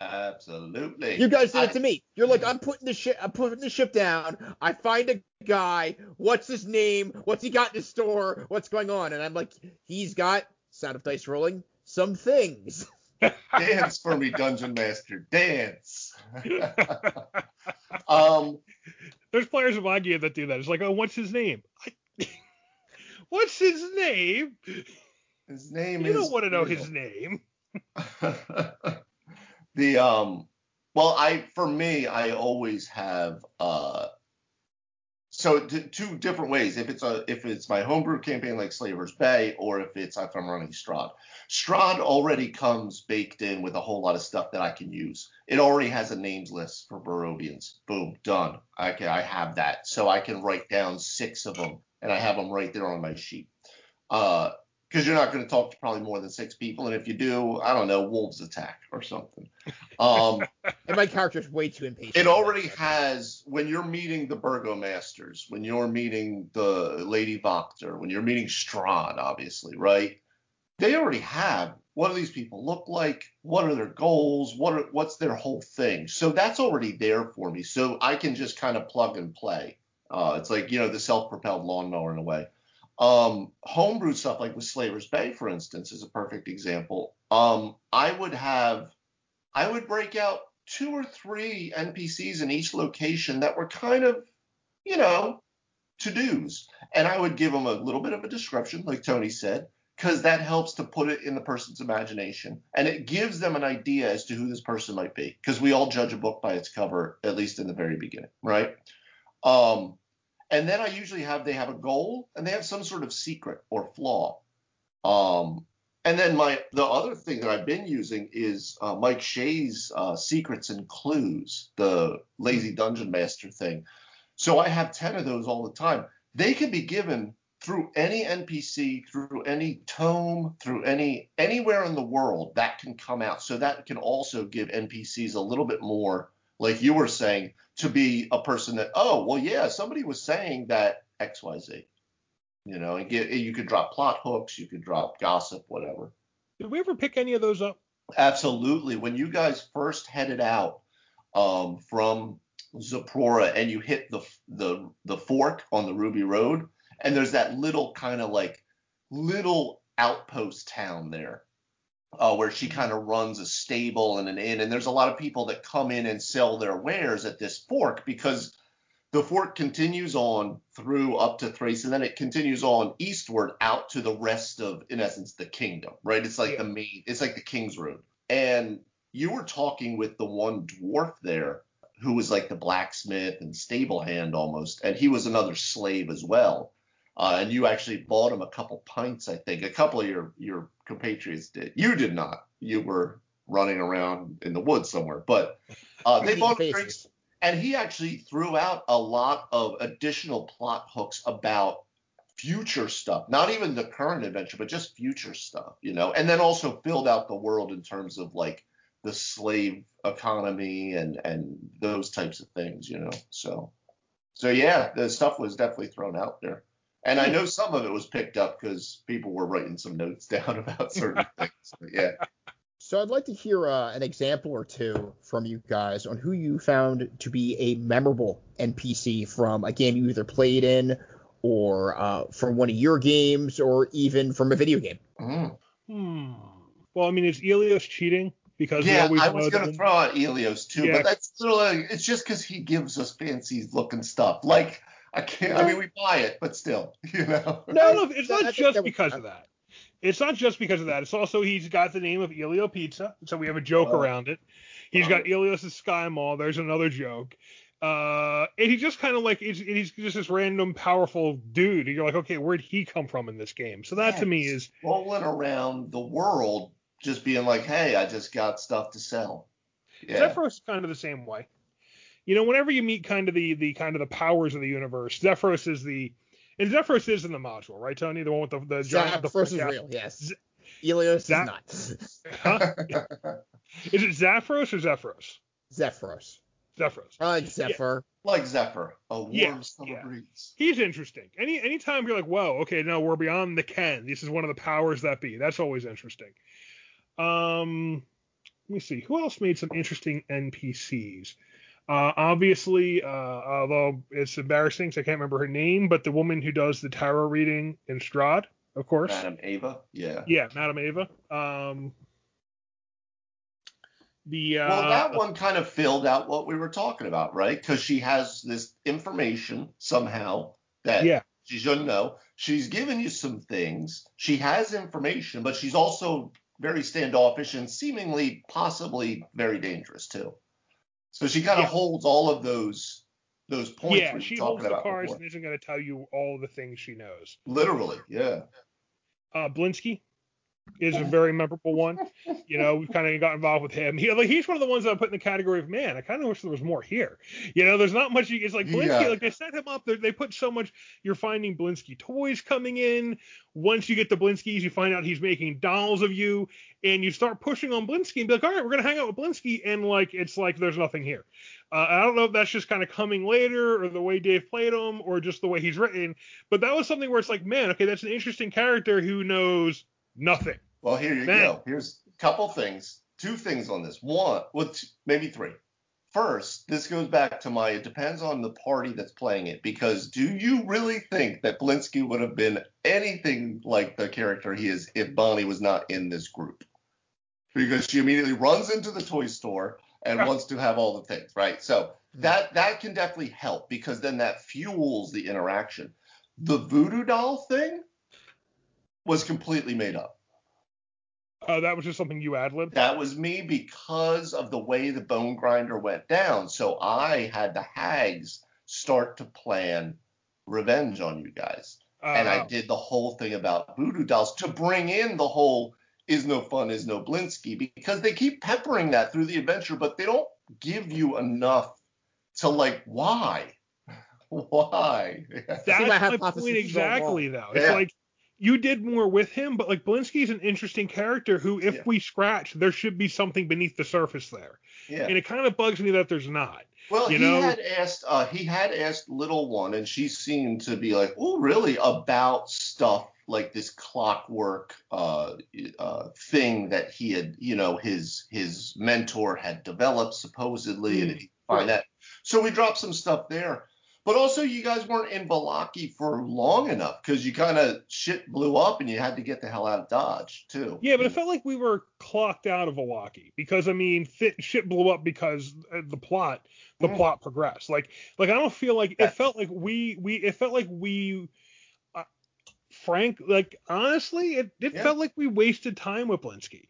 Absolutely. You guys did I- it to me. You're like, I'm putting the ship, I'm putting the ship down. I find a guy. What's his name? What's he got in his store? What's going on? And I'm like, he's got sound of dice rolling some things. Dance for me, Dungeon Master. Dance. um, There's players of my game that do that. It's like, oh, what's his name? I, what's his name? his name You is. don't want to know Weasel. his name. The um well i for me i always have uh so t- two different ways. If it's a if it's my homebrew campaign like slavers bay or if it's if i'm running strahd. Strahd already comes baked in with a whole lot of stuff that i can use. It already has a names list for barovians. Boom done. Okay i have that. So i can write down six of them and i have them right there on my sheet. Uh because you're not going to talk to probably more than six people, and if you do, I don't know, wolves attack or something. Um, And my character's way too impatient. it already has when you're meeting the Burgomasters, when you're meeting the Lady Wachter, when you're meeting Strahd, obviously, right? They already have what do these people look like? What are their goals? What are what's their whole thing? So that's already there for me. So I can just kind of plug and play. Uh, it's like you know the self-propelled lawnmower in a way. Um, homebrew stuff like with Slaver's Bay, for instance, is a perfect example. Um, I would have, I would break out two or three NPCs in each location that were kind of, you know, to dos, and I would give them a little bit of a description, like Tony said, because that helps to put it in the person's imagination, and it gives them an idea as to who this person might be, because we all judge a book by its cover, at least in the very beginning, right? Um, and then I usually have they have a goal and they have some sort of secret or flaw. Um, and then my the other thing that I've been using is uh, Mike Shea's uh, Secrets and Clues, the lazy dungeon master thing. So I have ten of those all the time. They can be given through any NPC, through any tome, through any anywhere in the world that can come out. So that can also give NPCs a little bit more like you were saying, to be a person that, oh, well, yeah, somebody was saying that XYZ. You know, and get you could drop plot hooks, you could drop gossip, whatever. Did we ever pick any of those up? Absolutely. When you guys first headed out um, from Zaprora and you hit the the the fork on the Ruby Road, and there's that little kind of like little outpost town there uh, where she kind of runs a stable and an inn. And there's a lot of people that come in and sell their wares at this fork because the fork continues on through up to Thrace and then it continues on eastward out to the rest of, in essence, the kingdom, right? It's like yeah. the main, it's like the King's Road. And you were talking with the one dwarf there who was like the blacksmith and stable hand almost, and he was another slave as well. Uh, and you actually bought him a couple pints, I think. A couple of your your compatriots did. You did not. You were running around in the woods somewhere. But uh, they bought him drinks, and he actually threw out a lot of additional plot hooks about future stuff. Not even the current adventure, but just future stuff, you know. And then also filled out the world in terms of like the slave economy and and those types of things, you know. So so yeah, the stuff was definitely thrown out there. And I know some of it was picked up because people were writing some notes down about certain things. But yeah. So I'd like to hear uh, an example or two from you guys on who you found to be a memorable NPC from a game you either played in or uh, from one of your games or even from a video game. Mm. Hmm. Well, I mean, is Ilios cheating? Because yeah, I was going to throw out Ilios too, yeah. but that's literally it's just because he gives us fancy looking stuff. Like I can't. I mean, we buy it, but still, you know. No, no, it's not just because of that. It's not just because of that. It's also he's got the name of Elio Pizza, so we have a joke oh. around it. He's got. Ilios' Sky Mall. There's another joke. Uh, and he just kind of like he's, he's, just this random powerful dude. And you're like, okay, where'd he come from in this game? So that yeah, to me is rolling around the world, just being like, hey, I just got stuff to sell. Yeah. Zephyros is kind of the same way you know, whenever you meet kind of the the kind of the powers of the universe, Zephyros is the and Zephyros is in the module, right, Tony? The one with the the giant. Zephyros is real, yes. Z- Ilios Z- is not. huh? Is it Zaphros or Zephyros? Zephyros. Zephyros. I like Zephyr. Yeah. Like Zephyr, a warm yeah, summer yeah. breeze. He's interesting. Any anytime you're like, whoa, okay, no, we're beyond the Ken. This is one of the powers that be. That's always interesting. Um, let me see. Who else made some interesting NPCs? Uh, obviously, uh, although it's embarrassing, so I can't remember her name, but the woman who does the tarot reading in Strahd, of course. Madam Eva, yeah. Yeah, Madam Eva. Um, the uh, well, that one kind of filled out what we were talking about, right? Because she has this information somehow that yeah. she shouldn't know. She's given you some things. She has information, but she's also very standoffish and seemingly possibly very dangerous too. So she kind of yeah. holds all of those those points. Yeah, she holds the cards before. and isn't going to tell you all the things she knows. Literally, yeah. Uh, Blinsky, is a very memorable one. You know, we've kind of got involved with him. He, like, he's one of the ones that I put in the category of man. I kind of wish there was more here. You know, there's not much. It's like Blinsky, yeah. like they set him up. They put so much. You're finding Blinsky toys coming in. Once you get the Blinskys, you find out he's making dolls of you, and you start pushing on Blinsky and be like, all right, we're gonna hang out with Blinsky, and like it's like there's nothing here. Uh, I don't know if that's just kind of coming later, or the way Dave played him, or just the way he's written. But that was something where it's like, man, okay, that's an interesting character who knows nothing. Well, here you go. Here's a couple things, two things on this. One, well, maybe three. First, this goes back to my it depends on the party that's playing it because do you really think that Blinsky would have been anything like the character he is if Bonnie was not in this group? Because she immediately runs into the toy store and wants to have all the things, right? So hmm. that that can definitely help because then that fuels the interaction. The voodoo doll thing was completely made up. Uh, that was just something you ad libbed? That was me because of the way the bone grinder went down. So I had the hags start to plan revenge on you guys. Uh, and I oh. did the whole thing about voodoo dolls to bring in the whole is no fun, is no Blinsky, because they keep peppering that through the adventure, but they don't give you enough to like why? Why? That's my point exactly, though. It's yeah. like you did more with him, but like Blinsky's an interesting character who, if Yeah. we scratch, there should be something beneath the surface there, Yeah. and it kind of bugs me that there's not. Well, you he know- had asked uh, he had asked little one, and she seemed to be like, "Oh, really?" About stuff like this clockwork uh, uh, thing that he had, you know, his his mentor had developed supposedly, and Mm, he find that. So we dropped some stuff there. But also, you guys weren't in Vallaki for long enough because you kind of shit blew up and you had to get the hell out of Dodge too. Yeah, but it felt like we were clocked out of Milwaukee because I mean, th- shit blew up because uh, the plot, the Mm. plot progressed. Like, like I don't feel like it felt like we, we, it felt like we, uh, Frank, like honestly, it, it Yeah. felt like we wasted time with Blinsky,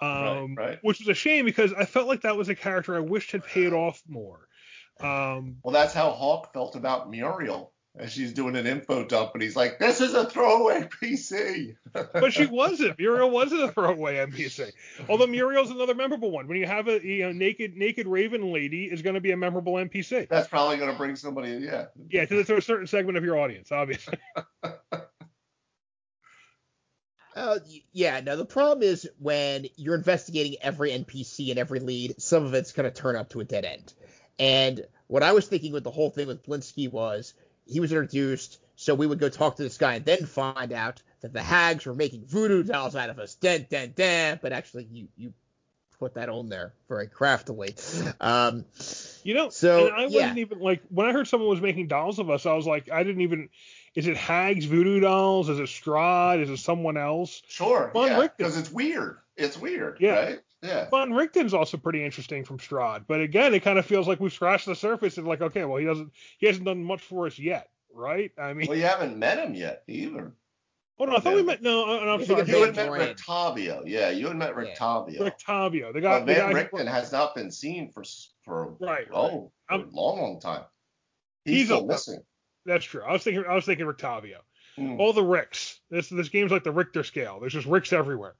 Right, um, right. which was a shame because I felt like that was a character I wished had paid off more. Um, Well, that's how Hawk felt about Muriel as she's doing an info dump, and he's like, "This is a throwaway PC." but she wasn't. Muriel wasn't a throwaway NPC. Although Muriel's another memorable one. When you have a you know naked naked Raven lady is going to be a memorable NPC. That's probably going to bring somebody. Yeah. Yeah, to, to a certain segment of your audience, obviously. Uh, yeah, no, the problem is when you're investigating every NPC and every lead, some of it's going to turn up to a dead end. And what I was thinking with the whole thing with Blinsky was he was introduced, so we would go talk to this guy and then find out that the hags were making voodoo dolls out of us. Den, den, den. But actually, you, you put that on there very craftily. Um, You know, So, and I yeah. wasn't even like when I heard someone was making dolls of us, I was like, I didn't even. Is it Hags Voodoo Dolls? Is it Strahd? Is it someone else? Sure. Von yeah. Because it's weird. It's weird. Yeah. Right. Yeah. Van Richten's also pretty interesting from Strahd, but again, it kind of feels like we've scratched the surface and like, okay, well, he doesn't, he hasn't done much for us yet, right? I mean, Well, you haven't met him yet either. oh no, I thought yeah. we met. No, I- I'm You sorry, You of had met Ryn. Rictavio. Yeah, you had met Yeah. Rictavio. Rictavio, the Uh, guy, the Van guy Richten has not been seen for for right, right. oh for a long, long time. He's, He's still a- missing. That's true. I was thinking, I was thinking Rictavio. Mm. All the Ricks. This this game's like the Richter scale. There's just Ricks everywhere.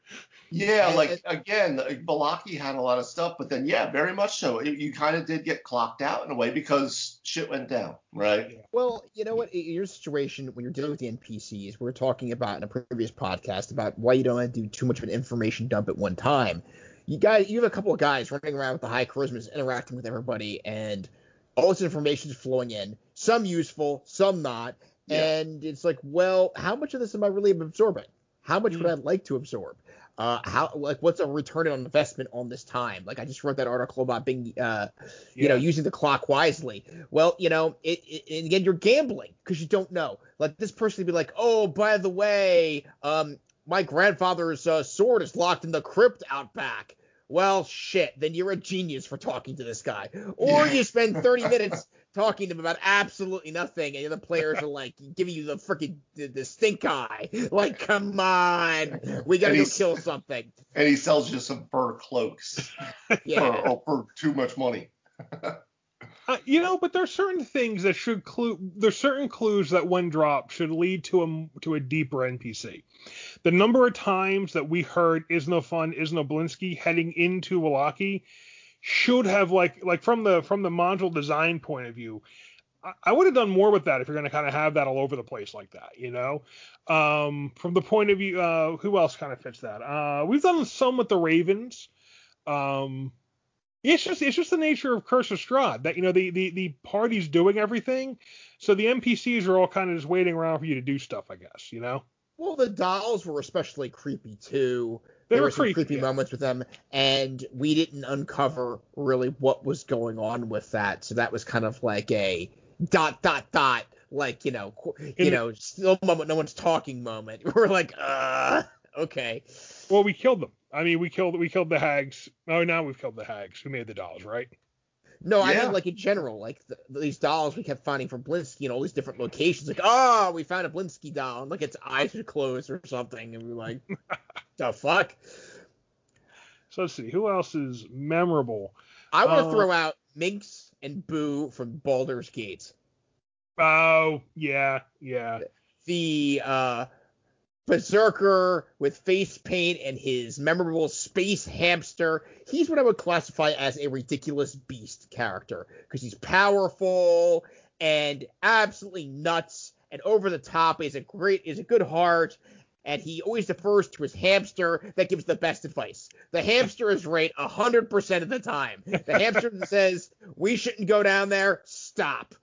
Yeah, like again, Vallaki had a lot of stuff, but then yeah, very much so. It, you kind of did get clocked out in a way because shit went down, right? Well, you know what? In your situation, when you're dealing with the NPCs, we were talking about in a previous podcast about why you don't want to do too much of an information dump at one time. You guys, you have a couple of guys running around with the high charismas, interacting with everybody, and all this information is flowing in. Some useful, some not. Yeah. And it's like, well, how much of this am I really absorbing? How much would I like to absorb? Uh, how like what's a return on investment on this time? Like I just wrote that article about being, uh, you know, using the clock wisely. Well, you know, it, it and again you're gambling because you don't know. Like this person would be like, oh, by the way, um, my grandfather's uh, sword is locked in the crypt out back. Well, shit, then you're a genius for talking to this guy. Or you spend 30 minutes talking to him about absolutely nothing, and the players are like giving you the freaking the, the stink eye. Like, come on, we gotta go kill something. And he sells you some fur cloaks Yeah. for, for too much money. Uh, you know, but there's certain things that should clue. There's certain clues that when dropped should lead to a to a deeper NPC. The number of times that we heard "is no fun, is no Blinsky" heading into Vallaki should have like like from the from the module design point of view. I- I would have done more with that if you're going to kind of have that all over the place like that, you know. Um, from the point of view, uh, who else kind of fits that? Uh, we've done some with the Ravens. Um, it's just it's just the nature of Curse of Strahd that you know the the the party's doing everything, so the NPCs are all kind of just waiting around for you to do stuff, I guess, you know. Well, the dolls were especially creepy too. They there were were creepy, creepy yeah. moments with them, and we didn't uncover really what was going on with that. So that was kind of like a dot dot dot, like you know, you In- know, still moment no one's talking moment. We're like, uh, okay. Well, we killed them. I mean, we killed we killed the hags. Oh, now we've killed the hags who made the dolls, right? No, I Yeah. mean like in general, like the, these dolls we kept finding from Blinsky in all these different locations. Like, oh, we found a Blinsky doll, and like its eyes are closed or something, and we're like, the fuck. So let's see who else is memorable. I want to Uh, throw out Minsc and Boo from Baldur's Gate. Oh yeah, yeah. The uh, Berserker with face paint and his memorable space hamster. He's what I would classify as a ridiculous beast character because he's powerful and absolutely nuts and over the top. Is a great, is a good heart, and he always defers to his hamster that gives the best advice. The hamster is right 100% of the time. The hamster says, we shouldn't go down there, stop.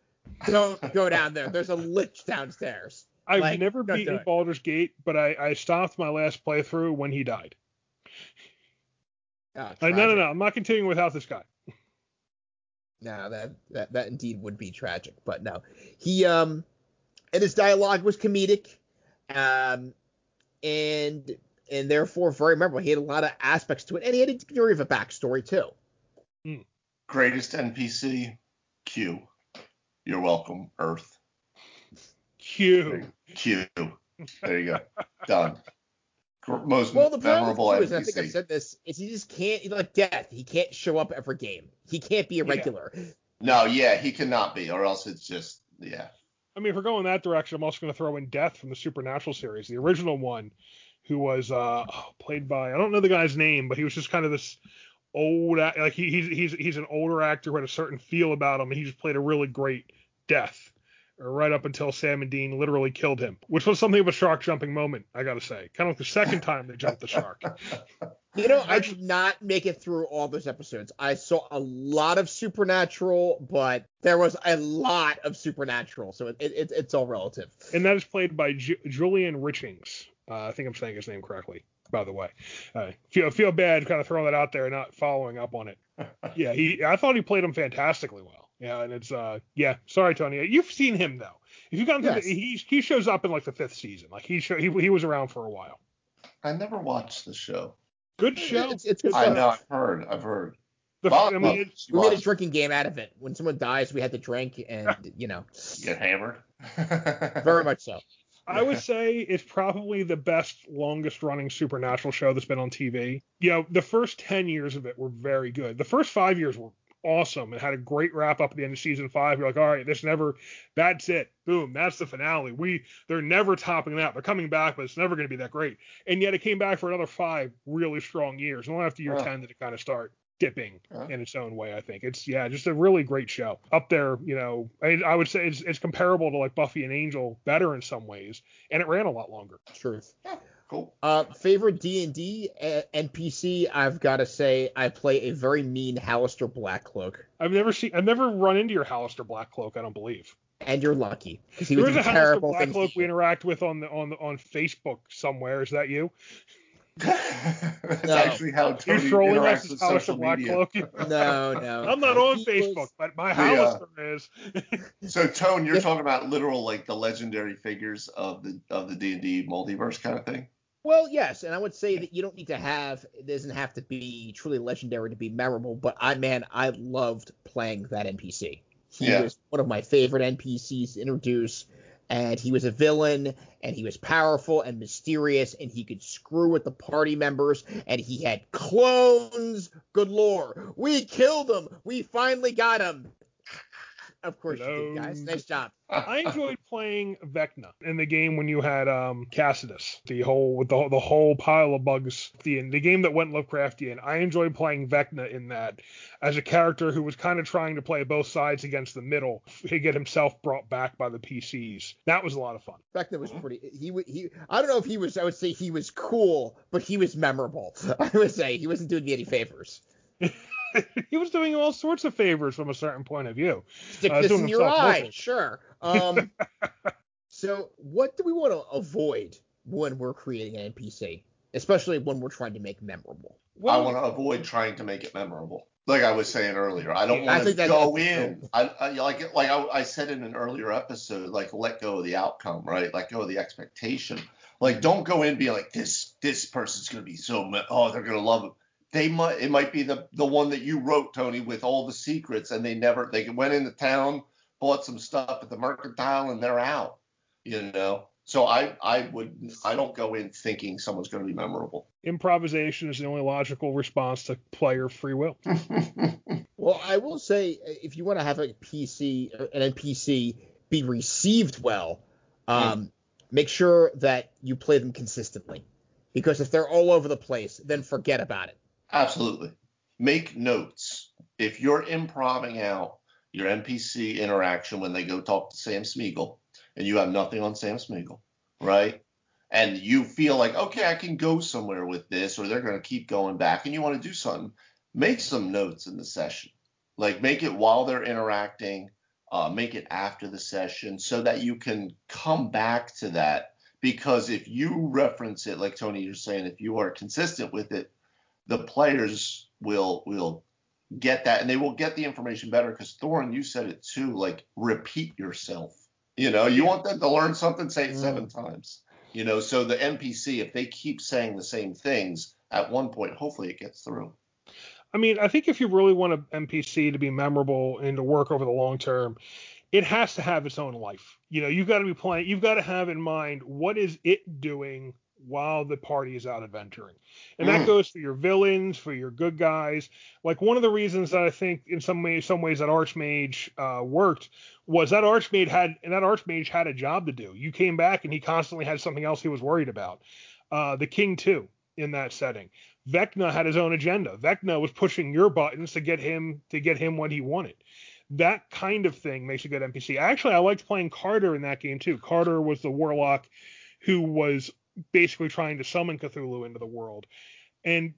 Don't go down there. There's a lich downstairs. I've Like, never beaten it. Baldur's Gate, but I, I stopped my last playthrough when he died. Oh, Like, no, no, no. I'm not continuing without this guy. No, that, that that indeed would be tragic, but no. He um and his dialogue was comedic. Um and and therefore very memorable. He had a lot of aspects to it, and he had a degree of a backstory too. Greatest NPC, Q. You're welcome, Earth. Q. Q. There you go. Done. Most Well, the problem memorable with Q is, I think I've said this, is he just can't like death. He can't show up every game. He can't be a Yeah. regular. No, yeah, he cannot be, or else it's just yeah. I mean, if we're going that direction, I'm also going to throw in Death from the Supernatural series, the original one, who was uh, oh, played by I don't know the guy's name, but he was just kind of this old like he, he's he's he's an older actor who had a certain feel about him, and he just played a really great Death. Uh, Right up until Sam and Dean literally killed him, which was something of a shark jumping moment, I gotta say. Kind of like the second time they jumped the shark. You know, I did not make it through all those episodes. I saw a lot of Supernatural, but there was a lot of Supernatural, so it, it, it's all relative. and that is played by Ju- Julian Richings. Uh, I think I'm saying his name correctly, by the way. Uh, feel feel bad kind of throwing that out there and not following up on it. Yeah, he I thought he played him fantastically well. Yeah, and it's uh yeah, sorry Tony, you've seen him though. If you got into Yes. the, he he shows up in like the fifth season, like he show, he he was around for a while. I never watched the show. Good show. It's, it's good I know, I've heard, I've heard. The, Well, I mean, well, it- she We made a drinking game out of it. When someone dies, we had to drink, and you know, Get hammered. very much so. I would say it's probably the best, longest running supernatural show that's been on TV. You know, the first 10 years of it were very good. The first five years were awesome and had a great wrap up at the end of season five. You're like, all right, this never, that's it. Boom, that's the finale. We, they're never topping that. They're coming back, but it's never going to be that great. And yet it came back for another five really strong years. And only after year Yeah. 10 did it kind of start dipping Yeah. in its own way. I think it's yeah, just a really great show. Up there, you know, I, I would say it's, it's comparable to like Buffy and Angel, better in some ways, and it ran a lot longer. Truth. Cool. Uh, favorite D and D NPC? I've got to say, I play a very mean Halaster Blackcloak, I've never seen, I've never run into your Halaster Blackcloak. I don't believe and you're lucky because he there was a doing Halaster terrible things. Blackcloak we interact with on the on the on Facebook somewhere. Is that you? That's No. actually how You're Tony trolling us interacts as with Halaster social media. Blackcloak. No, no. I'm not on Facebook, was- but my Yeah. Halaster is. So Tone, you're talking about literal like the legendary figures of the of the D and D multiverse kind of thing. Well, yes, and I would say that you don't need to have it doesn't have to be truly legendary to be memorable, but I man, I loved playing that NPC. He Yeah. was one of my favorite NPCs to introduce, and he was a villain, and he was powerful and mysterious, and he could screw with the party members, and he had clones Good galore. We killed him. We finally got him. Of course you did, guys. Nice job. I enjoyed playing Vecna in the game when you had um Cassidus, the whole with the the whole pile of bugs. The the game that went Lovecraftian. I enjoyed playing Vecna in that as a character who was kind of trying to play both sides against the middle to get himself brought back by the PCs. That was a lot of fun. Vecna was pretty. He he. I don't know if he was. I would say he was cool, but he was memorable. I would say he wasn't doing me any favors. he was doing all sorts of favors from a certain point of view. Stick Uh, this in your eye, local. sure. Um. so, what do we want to avoid when we're creating an NPC, especially when we're trying to make memorable? Well, I want to avoid trying to make it memorable. Like I was saying earlier, I don't want to go in. I, I like like I, I said in an earlier episode, like let go of the outcome, right? Let go of the expectation. Like don't go in being like this this person's gonna be so oh they're gonna love it. They might it might be the the one that you wrote Tony with all the secrets and they never they went into town bought some stuff at the mercantile and they're out. You know. So I I would I don't go in thinking someone's gonna be memorable. Improvisation is the only logical response to player free will. Well, I will say, if you want to have a PC, an NPC be received well, um, make sure that you play them consistently. Because if they're all over the place, then forget about it. Absolutely. Make notes. If you're improving out your NPC interaction when they go talk to Sam Smeagol and you have nothing on Sam Smeagol, right? and you feel like, okay, I can go somewhere with this, or they're going to keep going back, and you want to do something, make some notes in the session. Like make it while they're interacting, uh, make it after the session, so that you can come back to that. Because if you reference it, like Tony, you're saying, if you are consistent with it, the players will will get that, and they will get the information better. Because Thorin, you said it too. Like repeat yourself. You know, you want them to learn something, say it Mm. seven times. You know, so the NPC, if they keep saying the same things, at one point, hopefully it gets through. I mean, I think if you really want an NPC to be memorable and to work over the long term, it has to have its own life. You know, you've got to be playing. You've got to have in mind what is it doing while the party is out adventuring, and that Mm. goes for your villains, for your good guys. Like one of the reasons that I think in some ways, some ways that Archmage uh, worked was that Archmage had and that Archmage had a job to do. You came back and he constantly had something else he was worried about. Uh, the King too in that setting. Vecna had his own agenda. Vecna was pushing your buttons to get him to get him what he wanted. That kind of thing makes a good NPC. Actually, I liked playing Carter in that game too. Carter was the warlock who was basically trying to summon Cthulhu into the world. And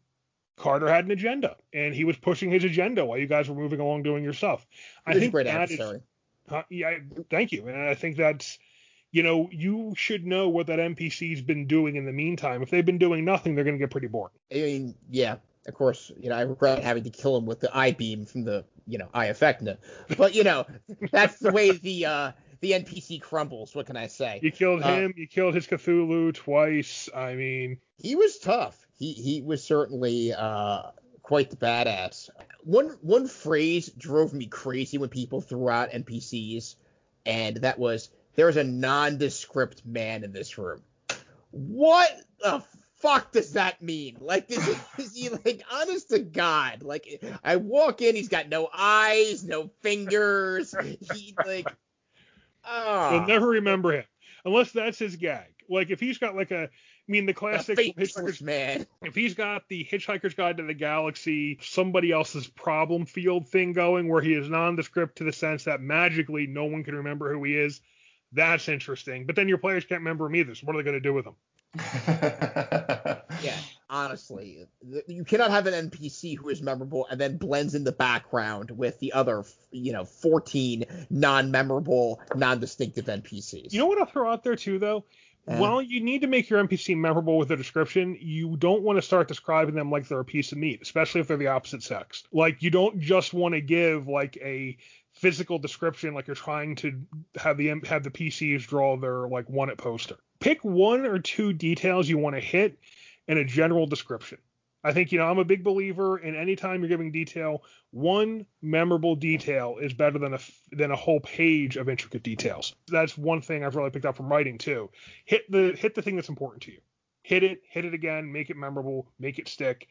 Carter had an agenda, and he was pushing his agenda while you guys were moving along doing your stuff. I think great that is adversary. uh, yeah, thank you. And I think that's, you know, you should know what that NPC's been doing in the meantime. If they've been doing nothing, they're going to get pretty bored. I mean, yeah, of course, you know, I regret having to kill him with the eye beam from the, you know, eye of Vecna. But you know, that's the way the uh the NPC crumbles. What can I say? You killed Uh, him. You killed his Cthulhu twice. I mean, He was tough. He he was certainly uh quite the badass. One one phrase drove me crazy when people threw out NPCs, and that was there's a nondescript man in this room. What the fuck does that mean? Like, is, is he like honest to God? Like, I walk in, he's got no eyes, no fingers. He like, ah, you'll never remember him unless that's his gag. Like if he's got like a, I mean, the classic faceless Hitchhiker's man. if he's got the Hitchhiker's Guide to the Galaxy, somebody else's problem field thing going where he is nondescript to the sense that magically no one can remember who he is, that's interesting. But then your players can't remember him either. So what are they going to do with him? Yeah, honestly, you cannot have an NPC who is memorable and then blends in the background with the other, you know, 14 non-memorable, non-distinctive NPCs. You know what I'll throw out there too, though? Uh. While you need to make your NPC memorable with a description, you don't want to start describing them like they're a piece of meat, especially if they're the opposite sex. Like you don't just want to give like a physical description like you're trying to have the have the PCs draw their like want it poster. Pick one or two details you want to hit and a general description. I think you know I'm a big believer in anytime you're giving detail, one memorable detail is better than a than a whole page of intricate details. That's one thing I've really picked up from writing too. Hit the hit the thing that's important to you. Hit it, hit it again, make it memorable, make it stick.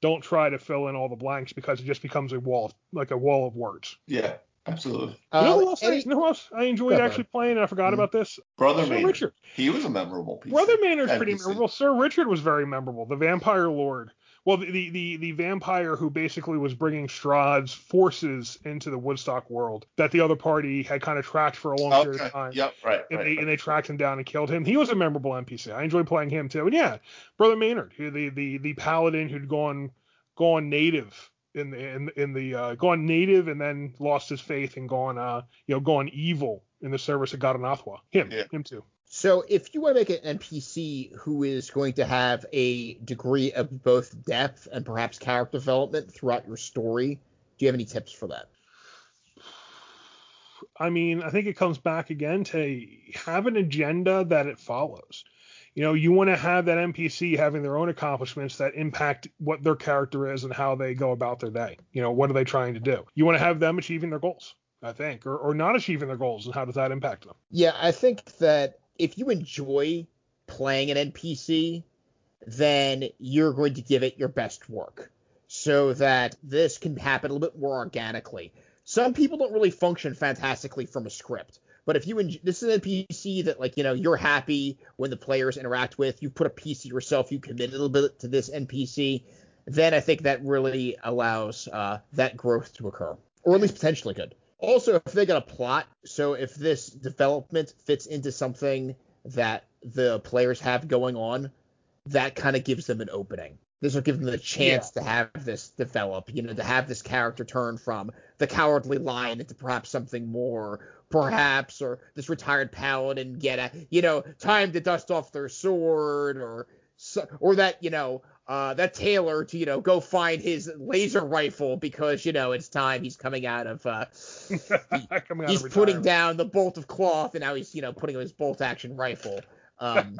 Don't try to fill in all the blanks because it just becomes a wall, like a wall of words. yeah, absolutely. You know Uh, who else? I, any- you know who else I enjoyed Go actually playing and I forgot Mhm. about this? Brother Sir Maynard. Richard. He was a memorable piece. Brother Maynard's pretty NPC. memorable. Sir Richard was very memorable. The vampire lord. Well, the, the, the, the vampire who basically was bringing Strahd's forces into the Woodstock world that the other party had kind of tracked for a long period of time. Yep. Right. And, right, they, right. and they tracked him down and killed him. He was a memorable NPC. I enjoyed playing him too. And yeah, Brother Maynard, who the the the paladin who'd gone gone native in the in, in the uh, gone native and then lost his faith and gone uh you know gone evil in the service of Gadanathwa. Him, Yeah. him too. So if you want to make an NPC who is going to have a degree of both depth and perhaps character development throughout your story, do you have any tips for that? I mean, I think it comes back again to have an agenda that it follows. You know, you want to have that NPC having their own accomplishments that impact what their character is and how they go about their day. You know, what are they trying to do? You want to have them achieving their goals, I think, or, or not achieving their goals, and how does that impact them? Yeah, I think that if you enjoy playing an NPC, then you're going to give it your best work so that this can happen a little bit more organically. Some people don't really function fantastically from a script, but if you en- this is an NPC that like you know you're happy when the players interact with, you put a piece of yourself, you commit a little bit to this NPC, then I think that really allows uh, that growth to occur, or at least potentially could. Also, if they got a plot, so if this development fits into something that the players have going on, that kind of gives them an opening. This will give them the chance yeah. to have this develop, you know, to have this character turn from the cowardly lion into perhaps something more, perhaps, or this retired paladin get a, you know, time to dust off their sword, or or that, you know, uh, that tailor to, you know, go find his laser rifle because, you know, it's time he's coming out of, uh, he, coming out he's of putting down the bolt of cloth and now he's, you know, putting on his bolt action rifle. Um,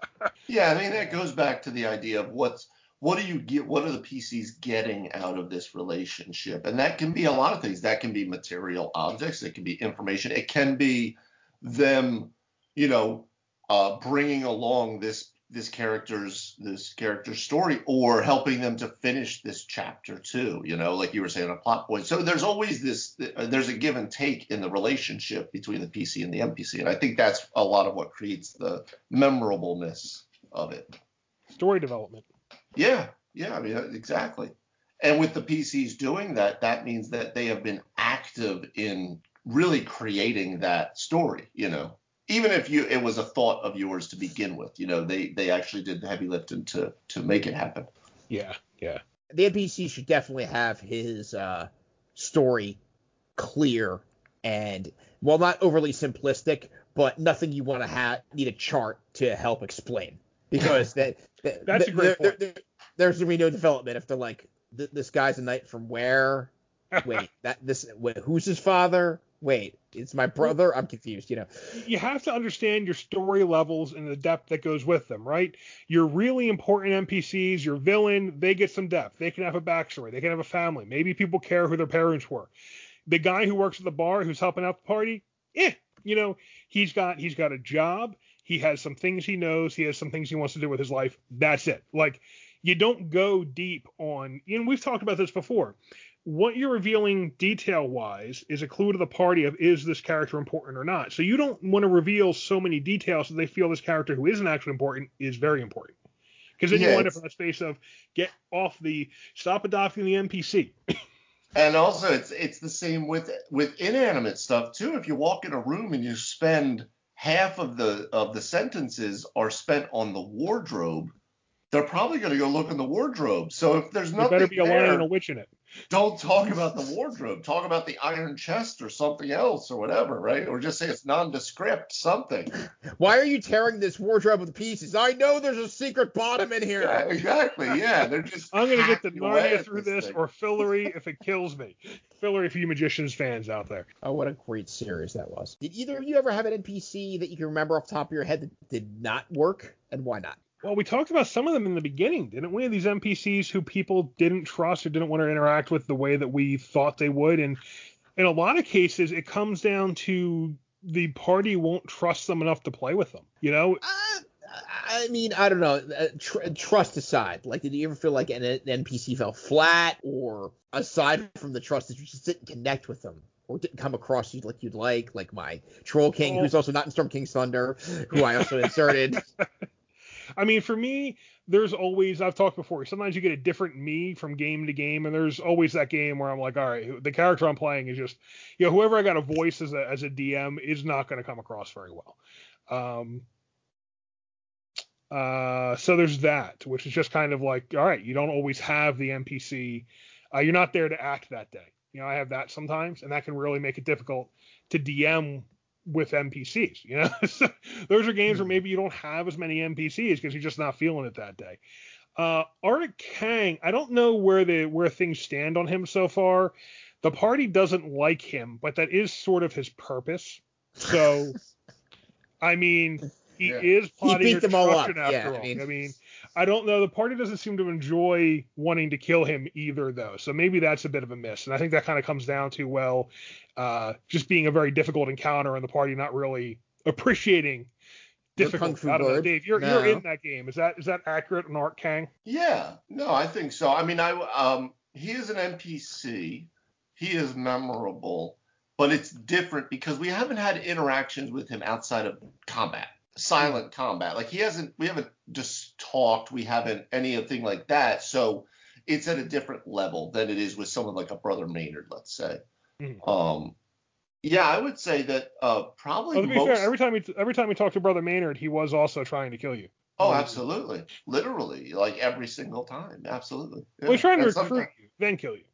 yeah, I mean, that goes back to the idea of what's, what do you get what are the pcs getting out of this relationship? And that can be a lot of things. That can be material objects. It can be information. It can be them you know uh, bringing along this this character's this character's story or helping them to finish this chapter too you know like you were saying a plot point. So there's always this there's a give and take in the relationship between the pc and the npc and i think that's a lot of what creates the memorableness of it. Story development yeah, yeah, I mean exactly. And with the PCs doing that, that means that they have been active in really creating that story, you know. Even if you it was a thought of yours to begin with, you know, they they actually did the heavy lifting to to make it happen. Yeah, yeah. The NPC should definitely have his uh, story clear and well not overly simplistic, but nothing you want to have need a chart to help explain because that, that that's a great there. There, there's gonna be no development if they're like, this guy's a knight from where? Wait, that this wait, who's his father? Wait, it's my brother. I'm confused. You know, you have to understand your story levels and the depth that goes with them, right? Your really important NPCs, your villain, they get some depth. They can have a backstory. They can have a family. Maybe people care who their parents were. The guy who works at the bar who's helping out the party, eh, you know, he's got he's got a job. He has some things he knows. He has some things he wants to do with his life. That's it. Like you don't go deep on. And we've talked about this before. What you're revealing detail wise is a clue to the party of is this character important or not. So you don't want to reveal so many details that they feel this character who isn't actually important is very important. Because then yeah, you wind up in a space of get off the stop adopting the NPC. and also it's it's the same with with inanimate stuff too. If you walk in a room and you spend half of the of the sentences are spent on the wardrobe, they're probably going to go look in the wardrobe. So if there's nothing, there better be a there, lion and a witch in it. Don't talk about the wardrobe. Talk about the iron chest or something else or whatever, right? Or just say it's nondescript, something. Why are you tearing this wardrobe with pieces? I know there's a secret bottom in here. Yeah, exactly. Yeah, they're just. I'm gonna get the Narnia through this, this or Fillory if it kills me. Fillory for you magicians fans out there. Oh, what a great series that was. Did either of you ever have an NPC that you can remember off the top of your head that did not work, and why not? Well, we talked about some of them in the beginning, didn't we? These NPCs who people didn't trust or didn't want to interact with the way that we thought they would. And in a lot of cases, it comes down to the party won't trust them enough to play with them. You know? Uh, I mean, I don't know. Uh, tr- trust aside, like, did you ever feel like an, an NPC fell flat, or aside from the trust, that you just didn't connect with them? or didn't come across you like you'd like, like my Troll King, oh. who's also not in Storm King's Thunder, who I also inserted. I mean, for me, there's always I've talked before. Sometimes you get a different me from game to game, and there's always that game where I'm like, all right, the character I'm playing is just, you know, whoever I got a voice as a as a DM is not going to come across very well. Um, uh, so there's that, which is just kind of like, all right, you don't always have the NPC. Uh, you're not there to act that day. You know, I have that sometimes, and that can really make it difficult to DM with NPCs. You know, so those are games where hmm. maybe you don't have as many NPCs because you're just not feeling it that day. Uh, Arctic Kang, I don't know where the where things stand on him so far. The party doesn't like him, but that is sort of his purpose. So, I mean, he yeah. is plotting he beat them all up. after yeah, all. I mean, I mean, I don't know. The party doesn't seem to enjoy wanting to kill him either, though. So maybe that's a bit of a miss. And I think that kind of comes down to well, uh, just being a very difficult encounter and the party not really appreciating difficult. I don't know, Dave. You're no. you're in that game. Is that is that accurate on Art Kang? Yeah. No, I think so. I mean, I um, he is an NPC. He is memorable, but it's different because we haven't had interactions with him outside of combat silent combat. Like he hasn't, we haven't just talked, we haven't anything like that. So it's at a different level than it is with someone like a brother Maynard, let's say. Mm-hmm. Um, Yeah, I would say that uh, probably Well, to be most. fair, every time he every time we talked to Brother Maynard, he was also trying to kill you. oh, absolutely, literally, like every single time, absolutely. Yeah. Well, he's trying to And recruit sometimes- you, then kill you.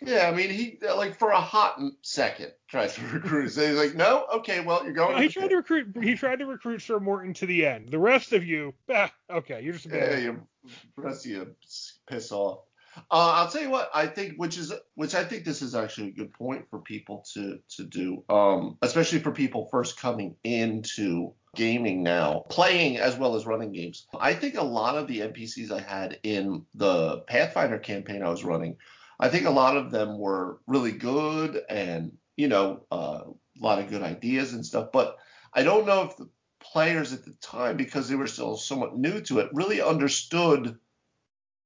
Yeah, I mean, he like for a hot second tries to recruit. So he's like, no, okay, well, you're going. No, he to tried to recruit. He tried to recruit Sir Morton to the end. The rest of you, ah, okay, you're just Yeah, you rest of you piss off. Uh, I'll tell you what I think, which is which I think this is actually a good point for people to to do, um, especially for people first coming into gaming now, playing as well as running games. I think a lot of the NPCs I had in the Pathfinder campaign I was running, I think a lot of them were really good and you know uh, a lot of good ideas and stuff, but I don't know if the players at the time, because they were still somewhat new to it, really understood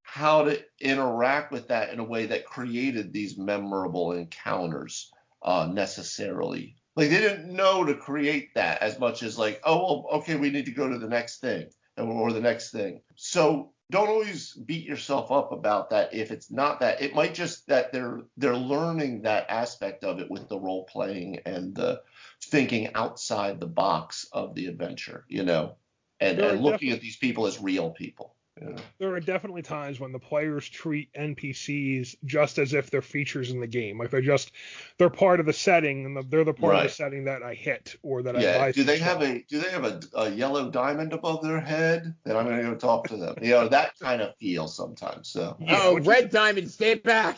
how to interact with that in a way that created these memorable encounters uh, necessarily. Like they didn't know to create that as much as like, oh well, okay, we need to go to the next thing or the next thing. So don't always beat yourself up about that if it's not that. It might just that they're they're learning that aspect of it with the role playing and the thinking outside the box of the adventure, you know, and, and looking at these people as real people. You? There are definitely times when the players treat NPCs just as if they're features in the game, like they're just they're part of the setting and they're the part of the setting that I hit or that I Yeah. buy. Do they have a do they have a, a yellow diamond above their head? Then I'm gonna go talk to them. You know that kind of feel sometimes. So Yeah, oh, which is- Red Diamond, stay back.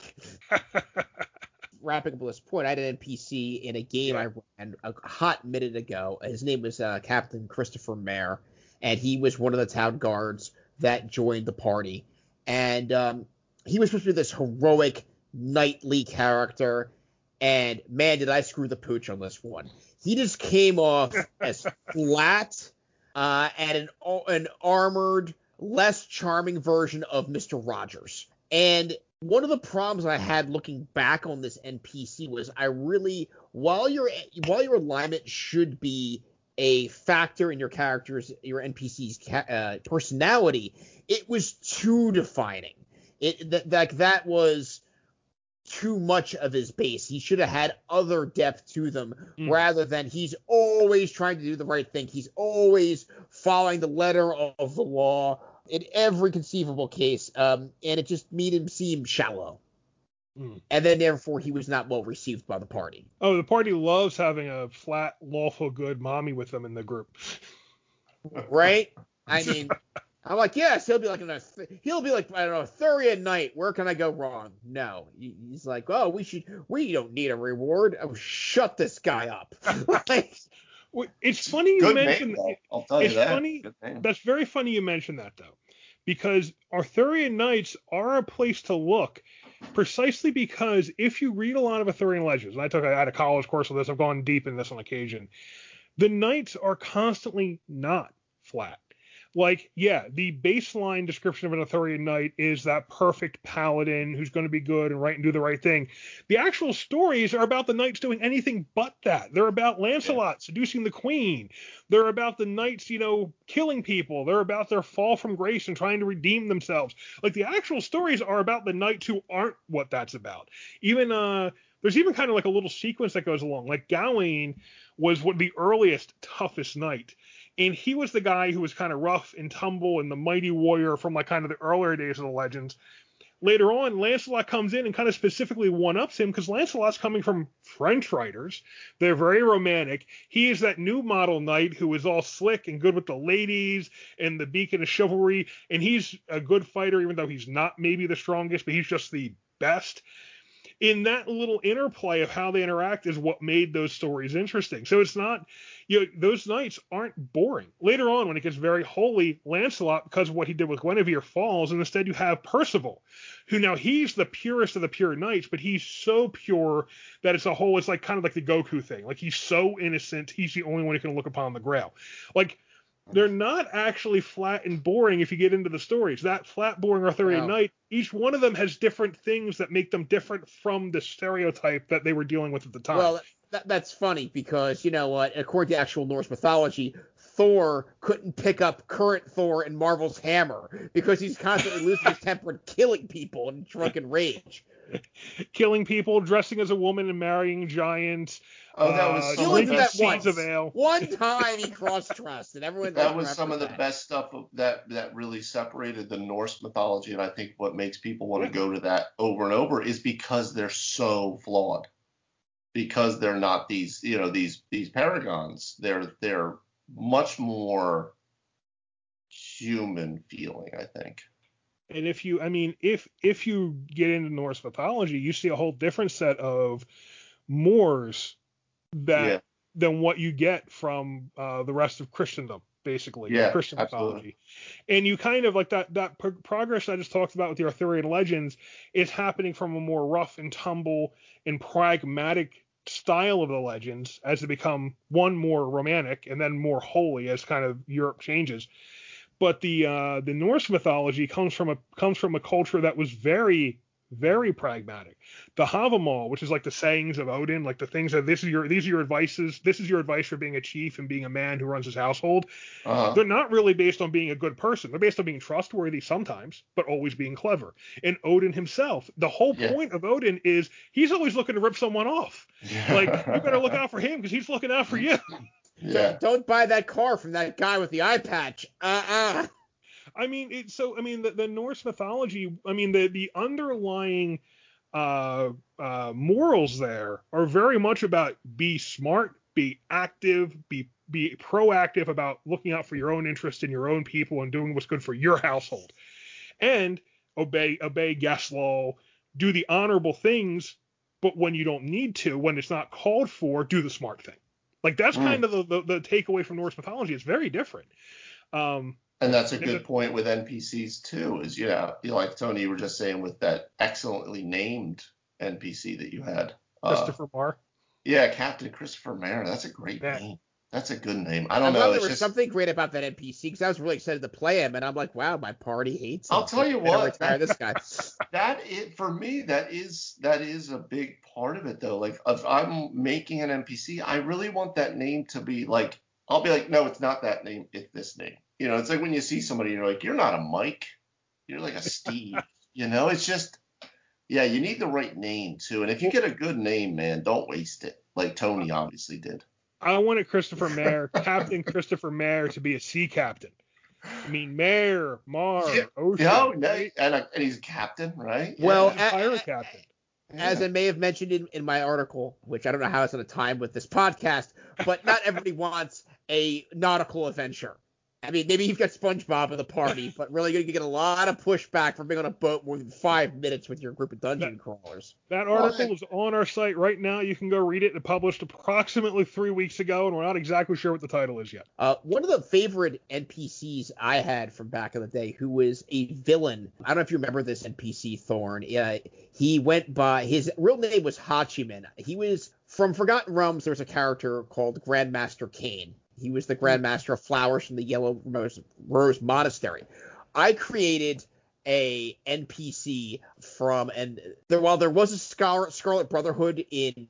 Wrapping up this point, I had an NPC in a game I ran a hot minute ago. His name was uh, Captain Christopher Mayer, and he was one of the town guards that joined the party. And um, he was supposed to be this heroic knightly character. And man, did I screw the pooch on this one. He just came off as flat uh, and an, an armored, less charming version of Mr. Rogers. And one of the problems I had looking back on this NPC was I really, while your while your alignment should be a factor in your character's your NPC's ca- uh, personality, it was too defining. It that that that was too much of his base. He should have had other depth to them Mm. rather than he's always trying to do the right thing. He's always following the letter of the law in every conceivable case. Um, and it just made him seem shallow. Mm. And then therefore he was not well received by the party. Oh, the party loves having a flat, lawful good mommy with them in the group. Right? I mean, I'm like, yes, he'll be like, in a th- he'll be like, I don't know, Thuria Knight. Where can I go wrong? No, he's like, oh, we should, we don't need a reward. Oh, shut this guy up. like, It's funny you good mentioned name. I'll tell you it's that. funny- Good name. That's very funny you mentioned that though, because Arthurian Knights are a place to look, precisely because if you read a lot of Arthurian legends, and I took I had a college course on this, I've gone deep in this on occasion, the knights are constantly not flat. Like, yeah, the baseline description of an Arthurian knight is that perfect paladin who's going to be good and right and do the right thing. The actual stories are about the knights doing anything but that. They're about Lancelot seducing the queen. They're about the knights, you know, killing people. They're about their fall from grace and trying to redeem themselves. Like the actual stories are about the knights who aren't what that's about. Even uh there's even kind of like a little sequence that goes along. Like Gawain was what the earliest toughest knight. And he was the guy who was kind of rough and tumble and the mighty warrior from like kind of the earlier days of the legends. Later on, Lancelot comes in and kind of specifically one ups him because Lancelot's coming from French writers. They're very romantic. He is that new model knight who is all slick and good with the ladies and the beacon of chivalry. And he's a good fighter, even though he's not maybe the strongest, but he's just the best. In that little interplay of how they interact is what made those stories interesting. So it's not, you know, those knights aren't boring. Later on, when it gets very holy, Lancelot, because of what he did with Guinevere, falls, and instead you have Percival, who now he's the purest of the pure knights, but he's so pure that it's a whole, it's like kind of like the Goku thing. Like he's so innocent, he's the only one who can look upon the grail. Like they're not actually flat and boring if you get into the stories. That flat, boring Arthurian No. knight, each one of them has different things that make them different from the stereotype that they were dealing with at the time. well, that, that's funny because you know what? According to actual Norse mythology, Thor couldn't pick up current Thor and Marvel's hammer because he's constantly losing his temper and killing people in drunken rage. Killing people, dressing as a woman and marrying giants. Oh, that was uh, some of only the did best. that once. Of ale. One time he cross-dressed, and everyone That was some of the that. best stuff of- that that really separated the Norse mythology, and I think what makes people want to go to that over and over is because they're so flawed, because they're not these you know these these paragons. They're they're much more human feeling, I think. And if you, I mean, if if you get into Norse mythology, you see a whole different set of Moors that Yeah. than what you get from uh, the rest of Christendom, basically, Yeah, Christian absolutely. mythology. And you kind of like that that pro- progress I just talked about with the Arthurian legends is happening from a more rough and tumble and pragmatic style of the legends as they become one more romantic and then more holy as kind of Europe changes. But the uh, the Norse mythology comes from a comes from a culture that was very very pragmatic. The Havamal, which is like the sayings of Odin, like the things that this is your these are your advices, this is your advice for being a chief and being a man who runs his household. Uh-huh. They're not really based on being a good person. They're based on being trustworthy sometimes, but always being clever. And Odin himself, the whole Yeah. point of Odin is he's always looking to rip someone off. Like you better look out for him because he's looking out for you. yeah. Don't buy that car from that guy with the eye patch. Uh-uh. I mean, it, so I mean, the, the Norse mythology. I mean, the the underlying uh, uh, morals there are very much about be smart, be active, be be proactive about looking out for your own interest in your own people and doing what's good for your household, and obey obey guest law, do the honorable things, but when you don't need to, when it's not called for, do the smart thing. Like that's Mm. kind of the, the the takeaway from Norse mythology. It's very different. Um, And that's a good point with NPCs too. Is yeah, you know, like Tony, you were just saying with that excellently named NPC that you had. Uh, Christopher Marr. yeah, Captain Christopher Mayer. That's a great Yeah. name. That's a good name. I I don't thought know. there It's was just something great about that NPC because I was really excited to play him, and I'm like, wow, my party hates him. I'll tell you Better what, retire this guy. that is for me. That is that is a big part of it though. Like if I'm making an NPC, I really want that name to be like. I'll be like, no, it's not that name. It's this name. You know, it's like when you see somebody, you're like, you're not a Mike. You're like a Steve. you know, it's just. Yeah, you need the right name too. And if you get a good name, man, don't waste it. Like Tony uh, obviously did. I wanted Christopher Mayer, Captain Christopher Mayer, to be a sea captain. I mean, Mayer, Mar, Yeah. Ocean. Yeah, no, right? and, a, and he's a captain, right? Well, He's a a- pirate a- captain. As Yeah. I may have mentioned in, in my article, which I don't know how it's going to time with this podcast, but not everybody wants a nautical adventure. I mean, maybe you've got SpongeBob at the party, but really you're going to get a lot of pushback from being on a boat more than five minutes with your group of dungeon crawlers. That article is on our site right now. You can go read it. It published approximately three weeks ago, and we're not exactly sure what the title is yet. Uh, one of the favorite NPCs I had from back in the day, who was a villain. I don't know if you remember this NPC, Thorn. Uh, he went by his real name was Hachiman. He was from Forgotten Realms. There was a character called Grandmaster Kane. He was the mm-hmm. Grandmaster of Flowers from the Yellow Rose, Rose Monastery. I created a NPC from and there while there was a Scarlet, Scarlet Brotherhood in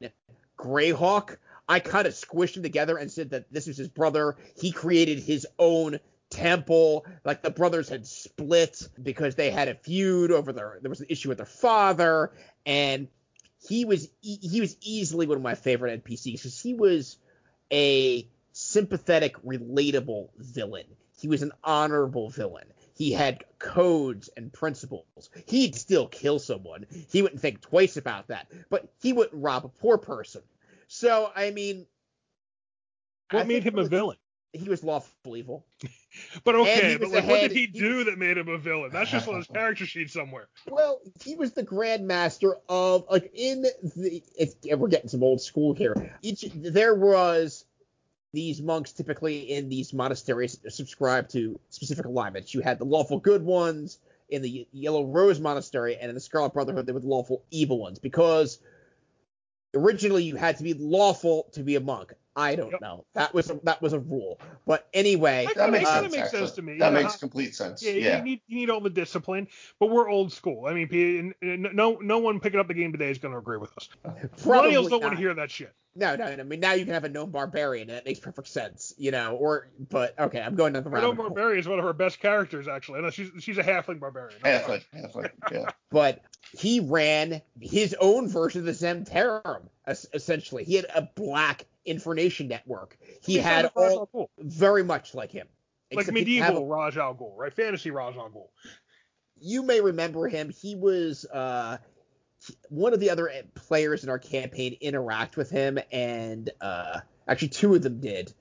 Greyhawk, I kind of squished them together and said that this was his brother. He created his own temple. Like the brothers had split because they had a feud over their. There was an issue with their father, and he was e- he was easily one of my favorite NPCs because he was a sympathetic, relatable villain. He was an honorable villain. He had codes and principles. He'd still kill someone. He wouldn't think twice about that, but he wouldn't rob a poor person. So, I mean, What I made him a villain? He was lawful evil. But okay, but was like, what did he he- do that made him a villain? That's just on his character sheet somewhere. Well, he was the grandmaster of like in the. It's, we're getting some old school here. Each there was these monks typically in these monasteries subscribed to specific alignments. You had the lawful good ones in the Yellow Rose Monastery, and in the Scarlet Brotherhood, they were the lawful evil ones because originally you had to be lawful to be a monk. I don't Yep. know. That was a, that was a rule. But anyway, That That makes Uh, sense. that makes sense to me. That Yeah. makes complete sense. Yeah, Yeah. You, need, you need all the discipline, but we're old school. I mean, P- n- n- no no one picking up the game today is going to agree with us. probably Millennials don't want to hear that shit. No, no, no. I mean, now you can have a known barbarian, and that makes perfect sense, you know. Or, but okay, I'm going down the I know. Barbarian is one of her best characters, actually. I know she's she's a halfling barbarian. Halfway, halfway. Yeah. But he ran his own version of the Zhentarim, es- essentially. He had a black information network. He had sounds like Raj all very much like him. like Except he didn't have medieval a- Ra's al Ghul, right? Fantasy Ra's al Ghul. you may remember him. He was uh, one of the other players in our campaign interact with him, and uh, actually two of them did.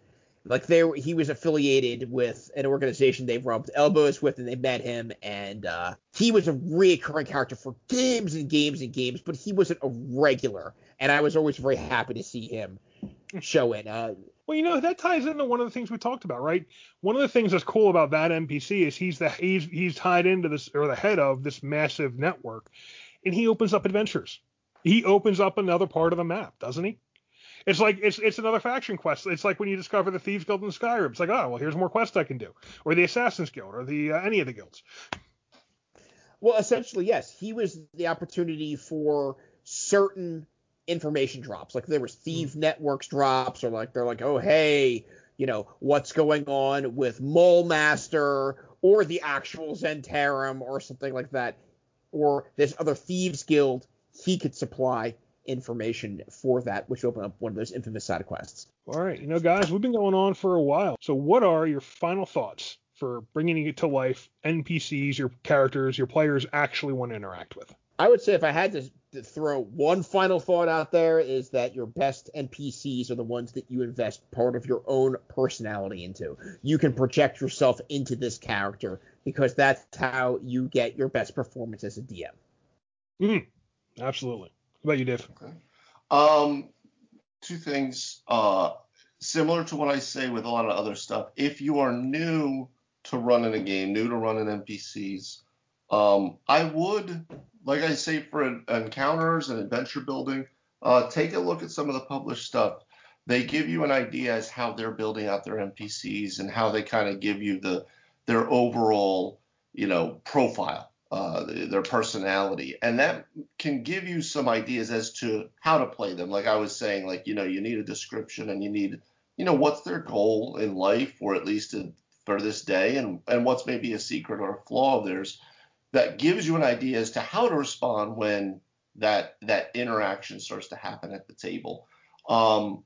Like they, were- he was affiliated with an organization they rubbed elbows with, and they met him, and uh, he was a recurring character for games and games and games, but he wasn't a regular, and I was always very happy to see him show in. Uh, Well, you know that ties into one of the things we talked about, right? One of the things that's cool about that NPC is he's the he's he's tied into this or the head of this massive network, and he opens up adventures. He opens up another part of the map, doesn't he? It's like it's it's another faction quest. It's like when you discover the Thieves Guild in Skyrim. It's like, oh well, here's more quests I can do, or the Assassins Guild, or the uh, any of the guilds. Well, essentially, yes. He was the opportunity for certain information drops. Like there was hmm. Thief Networks drops, or like they're like, oh hey, you know, what's going on with Mole Master or the actual Zhentarim or something like that. Or this other Thieves Guild, he could supply information for that, which opened up one of those infamous side quests. All right, you know, guys, we've been going on for a while. So, what are your final thoughts for bringing it to life? NPCs, your characters, your players actually want to interact with. I would say if I had to, to throw one final thought out there is that your best NPCs are the ones that you invest part of your own personality into. You can project yourself into this character because that's how you get your best performance as a DM. Mm, absolutely. What about you, Dave? Okay. Um, two things. Uh, similar to what I say with a lot of other stuff. If you are new to running a game, new to running NPCs, um, I would, like I say for en- encounters and adventure building, uh, take a look at some of the published stuff. They give you an idea as how they're building out their NPCs and how they kind of give you the their overall, you know, profile, uh, their personality, and that can give you some ideas as to how to play them. Like I was saying, like you know, you need a description and you need, you know, what's their goal in life, or at least in, for this day, and and what's maybe a secret or a flaw of theirs that gives you an idea as to how to respond when that that interaction starts to happen at the table. Um,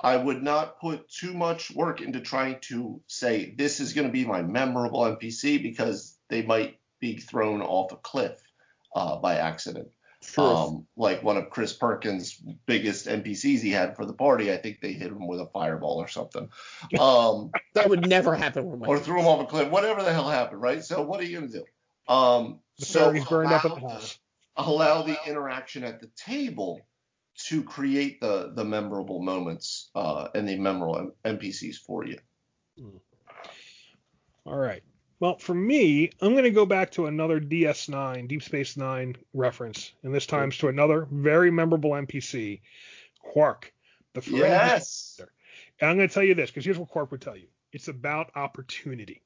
I would not put too much work into trying to say this is going to be my memorable NPC because they might be thrown off a cliff uh, by accident. Um, like one of Chris Perkins' biggest NPCs he had for the party, I think they hit him with a fireball or something, um, that would never happen with my or threw him off a cliff. Whatever the hell happened, right? So what are you gonna do? Um, The so burned up in the allow- house. allow the interaction at the table to create the the memorable moments uh, and the memorable NPCs for you. All right. Well, for me, I'm going to go back to another DS9, Deep Space Nine reference, and this time's to another very memorable NPC, Quark, the Ferengi Yes. And I'm going to tell you this because here's what Quark would tell you: it's about opportunity.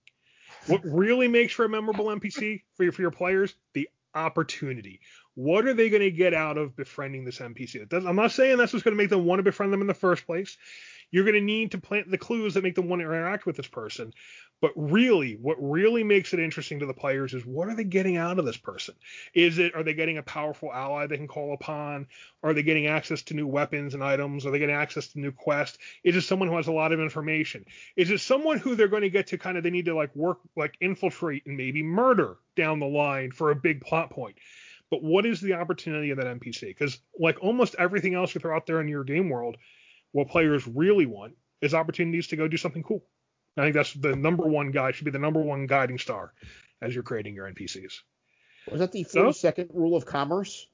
What really makes for a memorable NPC for your for your players? The opportunity. What are they going to get out of befriending this NPC? I'm not saying that's what's going to make them want to befriend them in the first place. You're going to need to plant the clues that make them want to interact with this person. But really, what really makes it interesting to the players is what are they getting out of this person? Is it are they getting a powerful ally they can call upon? Are they getting access to new weapons and items? Are they getting access to new quests? Is it someone who has a lot of information? Is it someone who they're going to get to kind of they need to like work like infiltrate and maybe murder down the line for a big plot point? But what is the opportunity of that NPC? Because like almost everything else you throw out there in your game world, what players really want is opportunities to go do something cool. I think that's the number one guy should be the number one guiding star as you're creating your NPCs. Was that the So? 42nd rule of commerce?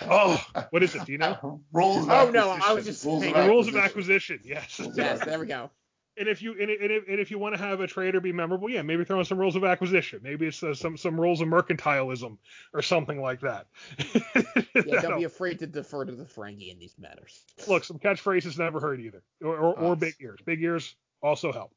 Oh, what is it? Do you know? Rules of Oh, no, I acquisition. was just rules saying- The rules of acquisition. acquisition. Yes. Yes, there we go. And if you and if, and if you want to have a trader be memorable, yeah, maybe throw in some rules of acquisition. Maybe it's uh, some some rules of mercantilism or something like that. yeah, don't be afraid to defer to the Ferengi in these matters. Look, some catchphrases never heard either, or or, or big ears. Big ears also help.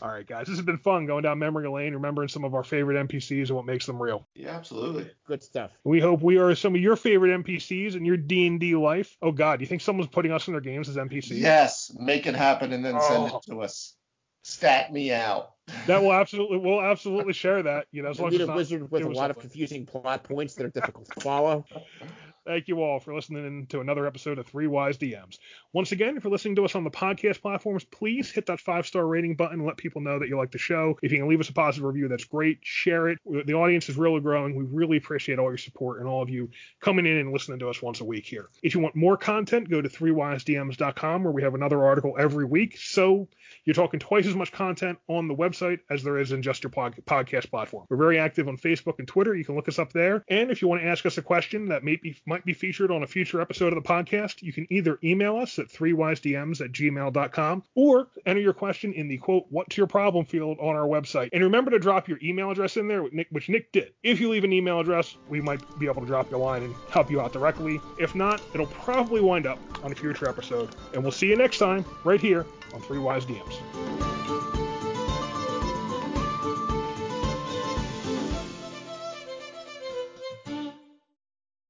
All right, guys, this has been fun going down memory lane, remembering some of our favorite NPCs and what makes them real. Yeah, absolutely. Good stuff. We hope we are some of your favorite NPCs in your D and D life. Oh God, do you think someone's putting us in their games as NPCs? Yes, make it happen and then oh. send it oh. to us. Stat me out. that will absolutely we'll absolutely share that. You know, as long as a wizard with a lot something. of confusing plot points that are difficult to follow. Thank you all for listening to another episode of Three Wise DMs. Once again, if you're listening to us on the podcast platforms, please hit that five star rating button and let people know that you like the show. If you can leave us a positive review, that's great. Share it. The audience is really growing. We really appreciate all your support and all of you coming in and listening to us once a week here. If you want more content, go to threewisedms.com where we have another article every week. So you're talking twice as much content on the website as there is in just your pod- podcast platform. We're very active on Facebook and Twitter. You can look us up there. And if you want to ask us a question that may be, might be featured on a future episode of the podcast, you can either email us at threewisedms at gmail.com or enter your question in the quote, what's your problem field on our website. And remember to drop your email address in there, which Nick did. If you leave an email address, we might be able to drop your line and help you out directly. If not, it'll probably wind up on a future episode. And we'll see you next time right here on Three Wise DMs.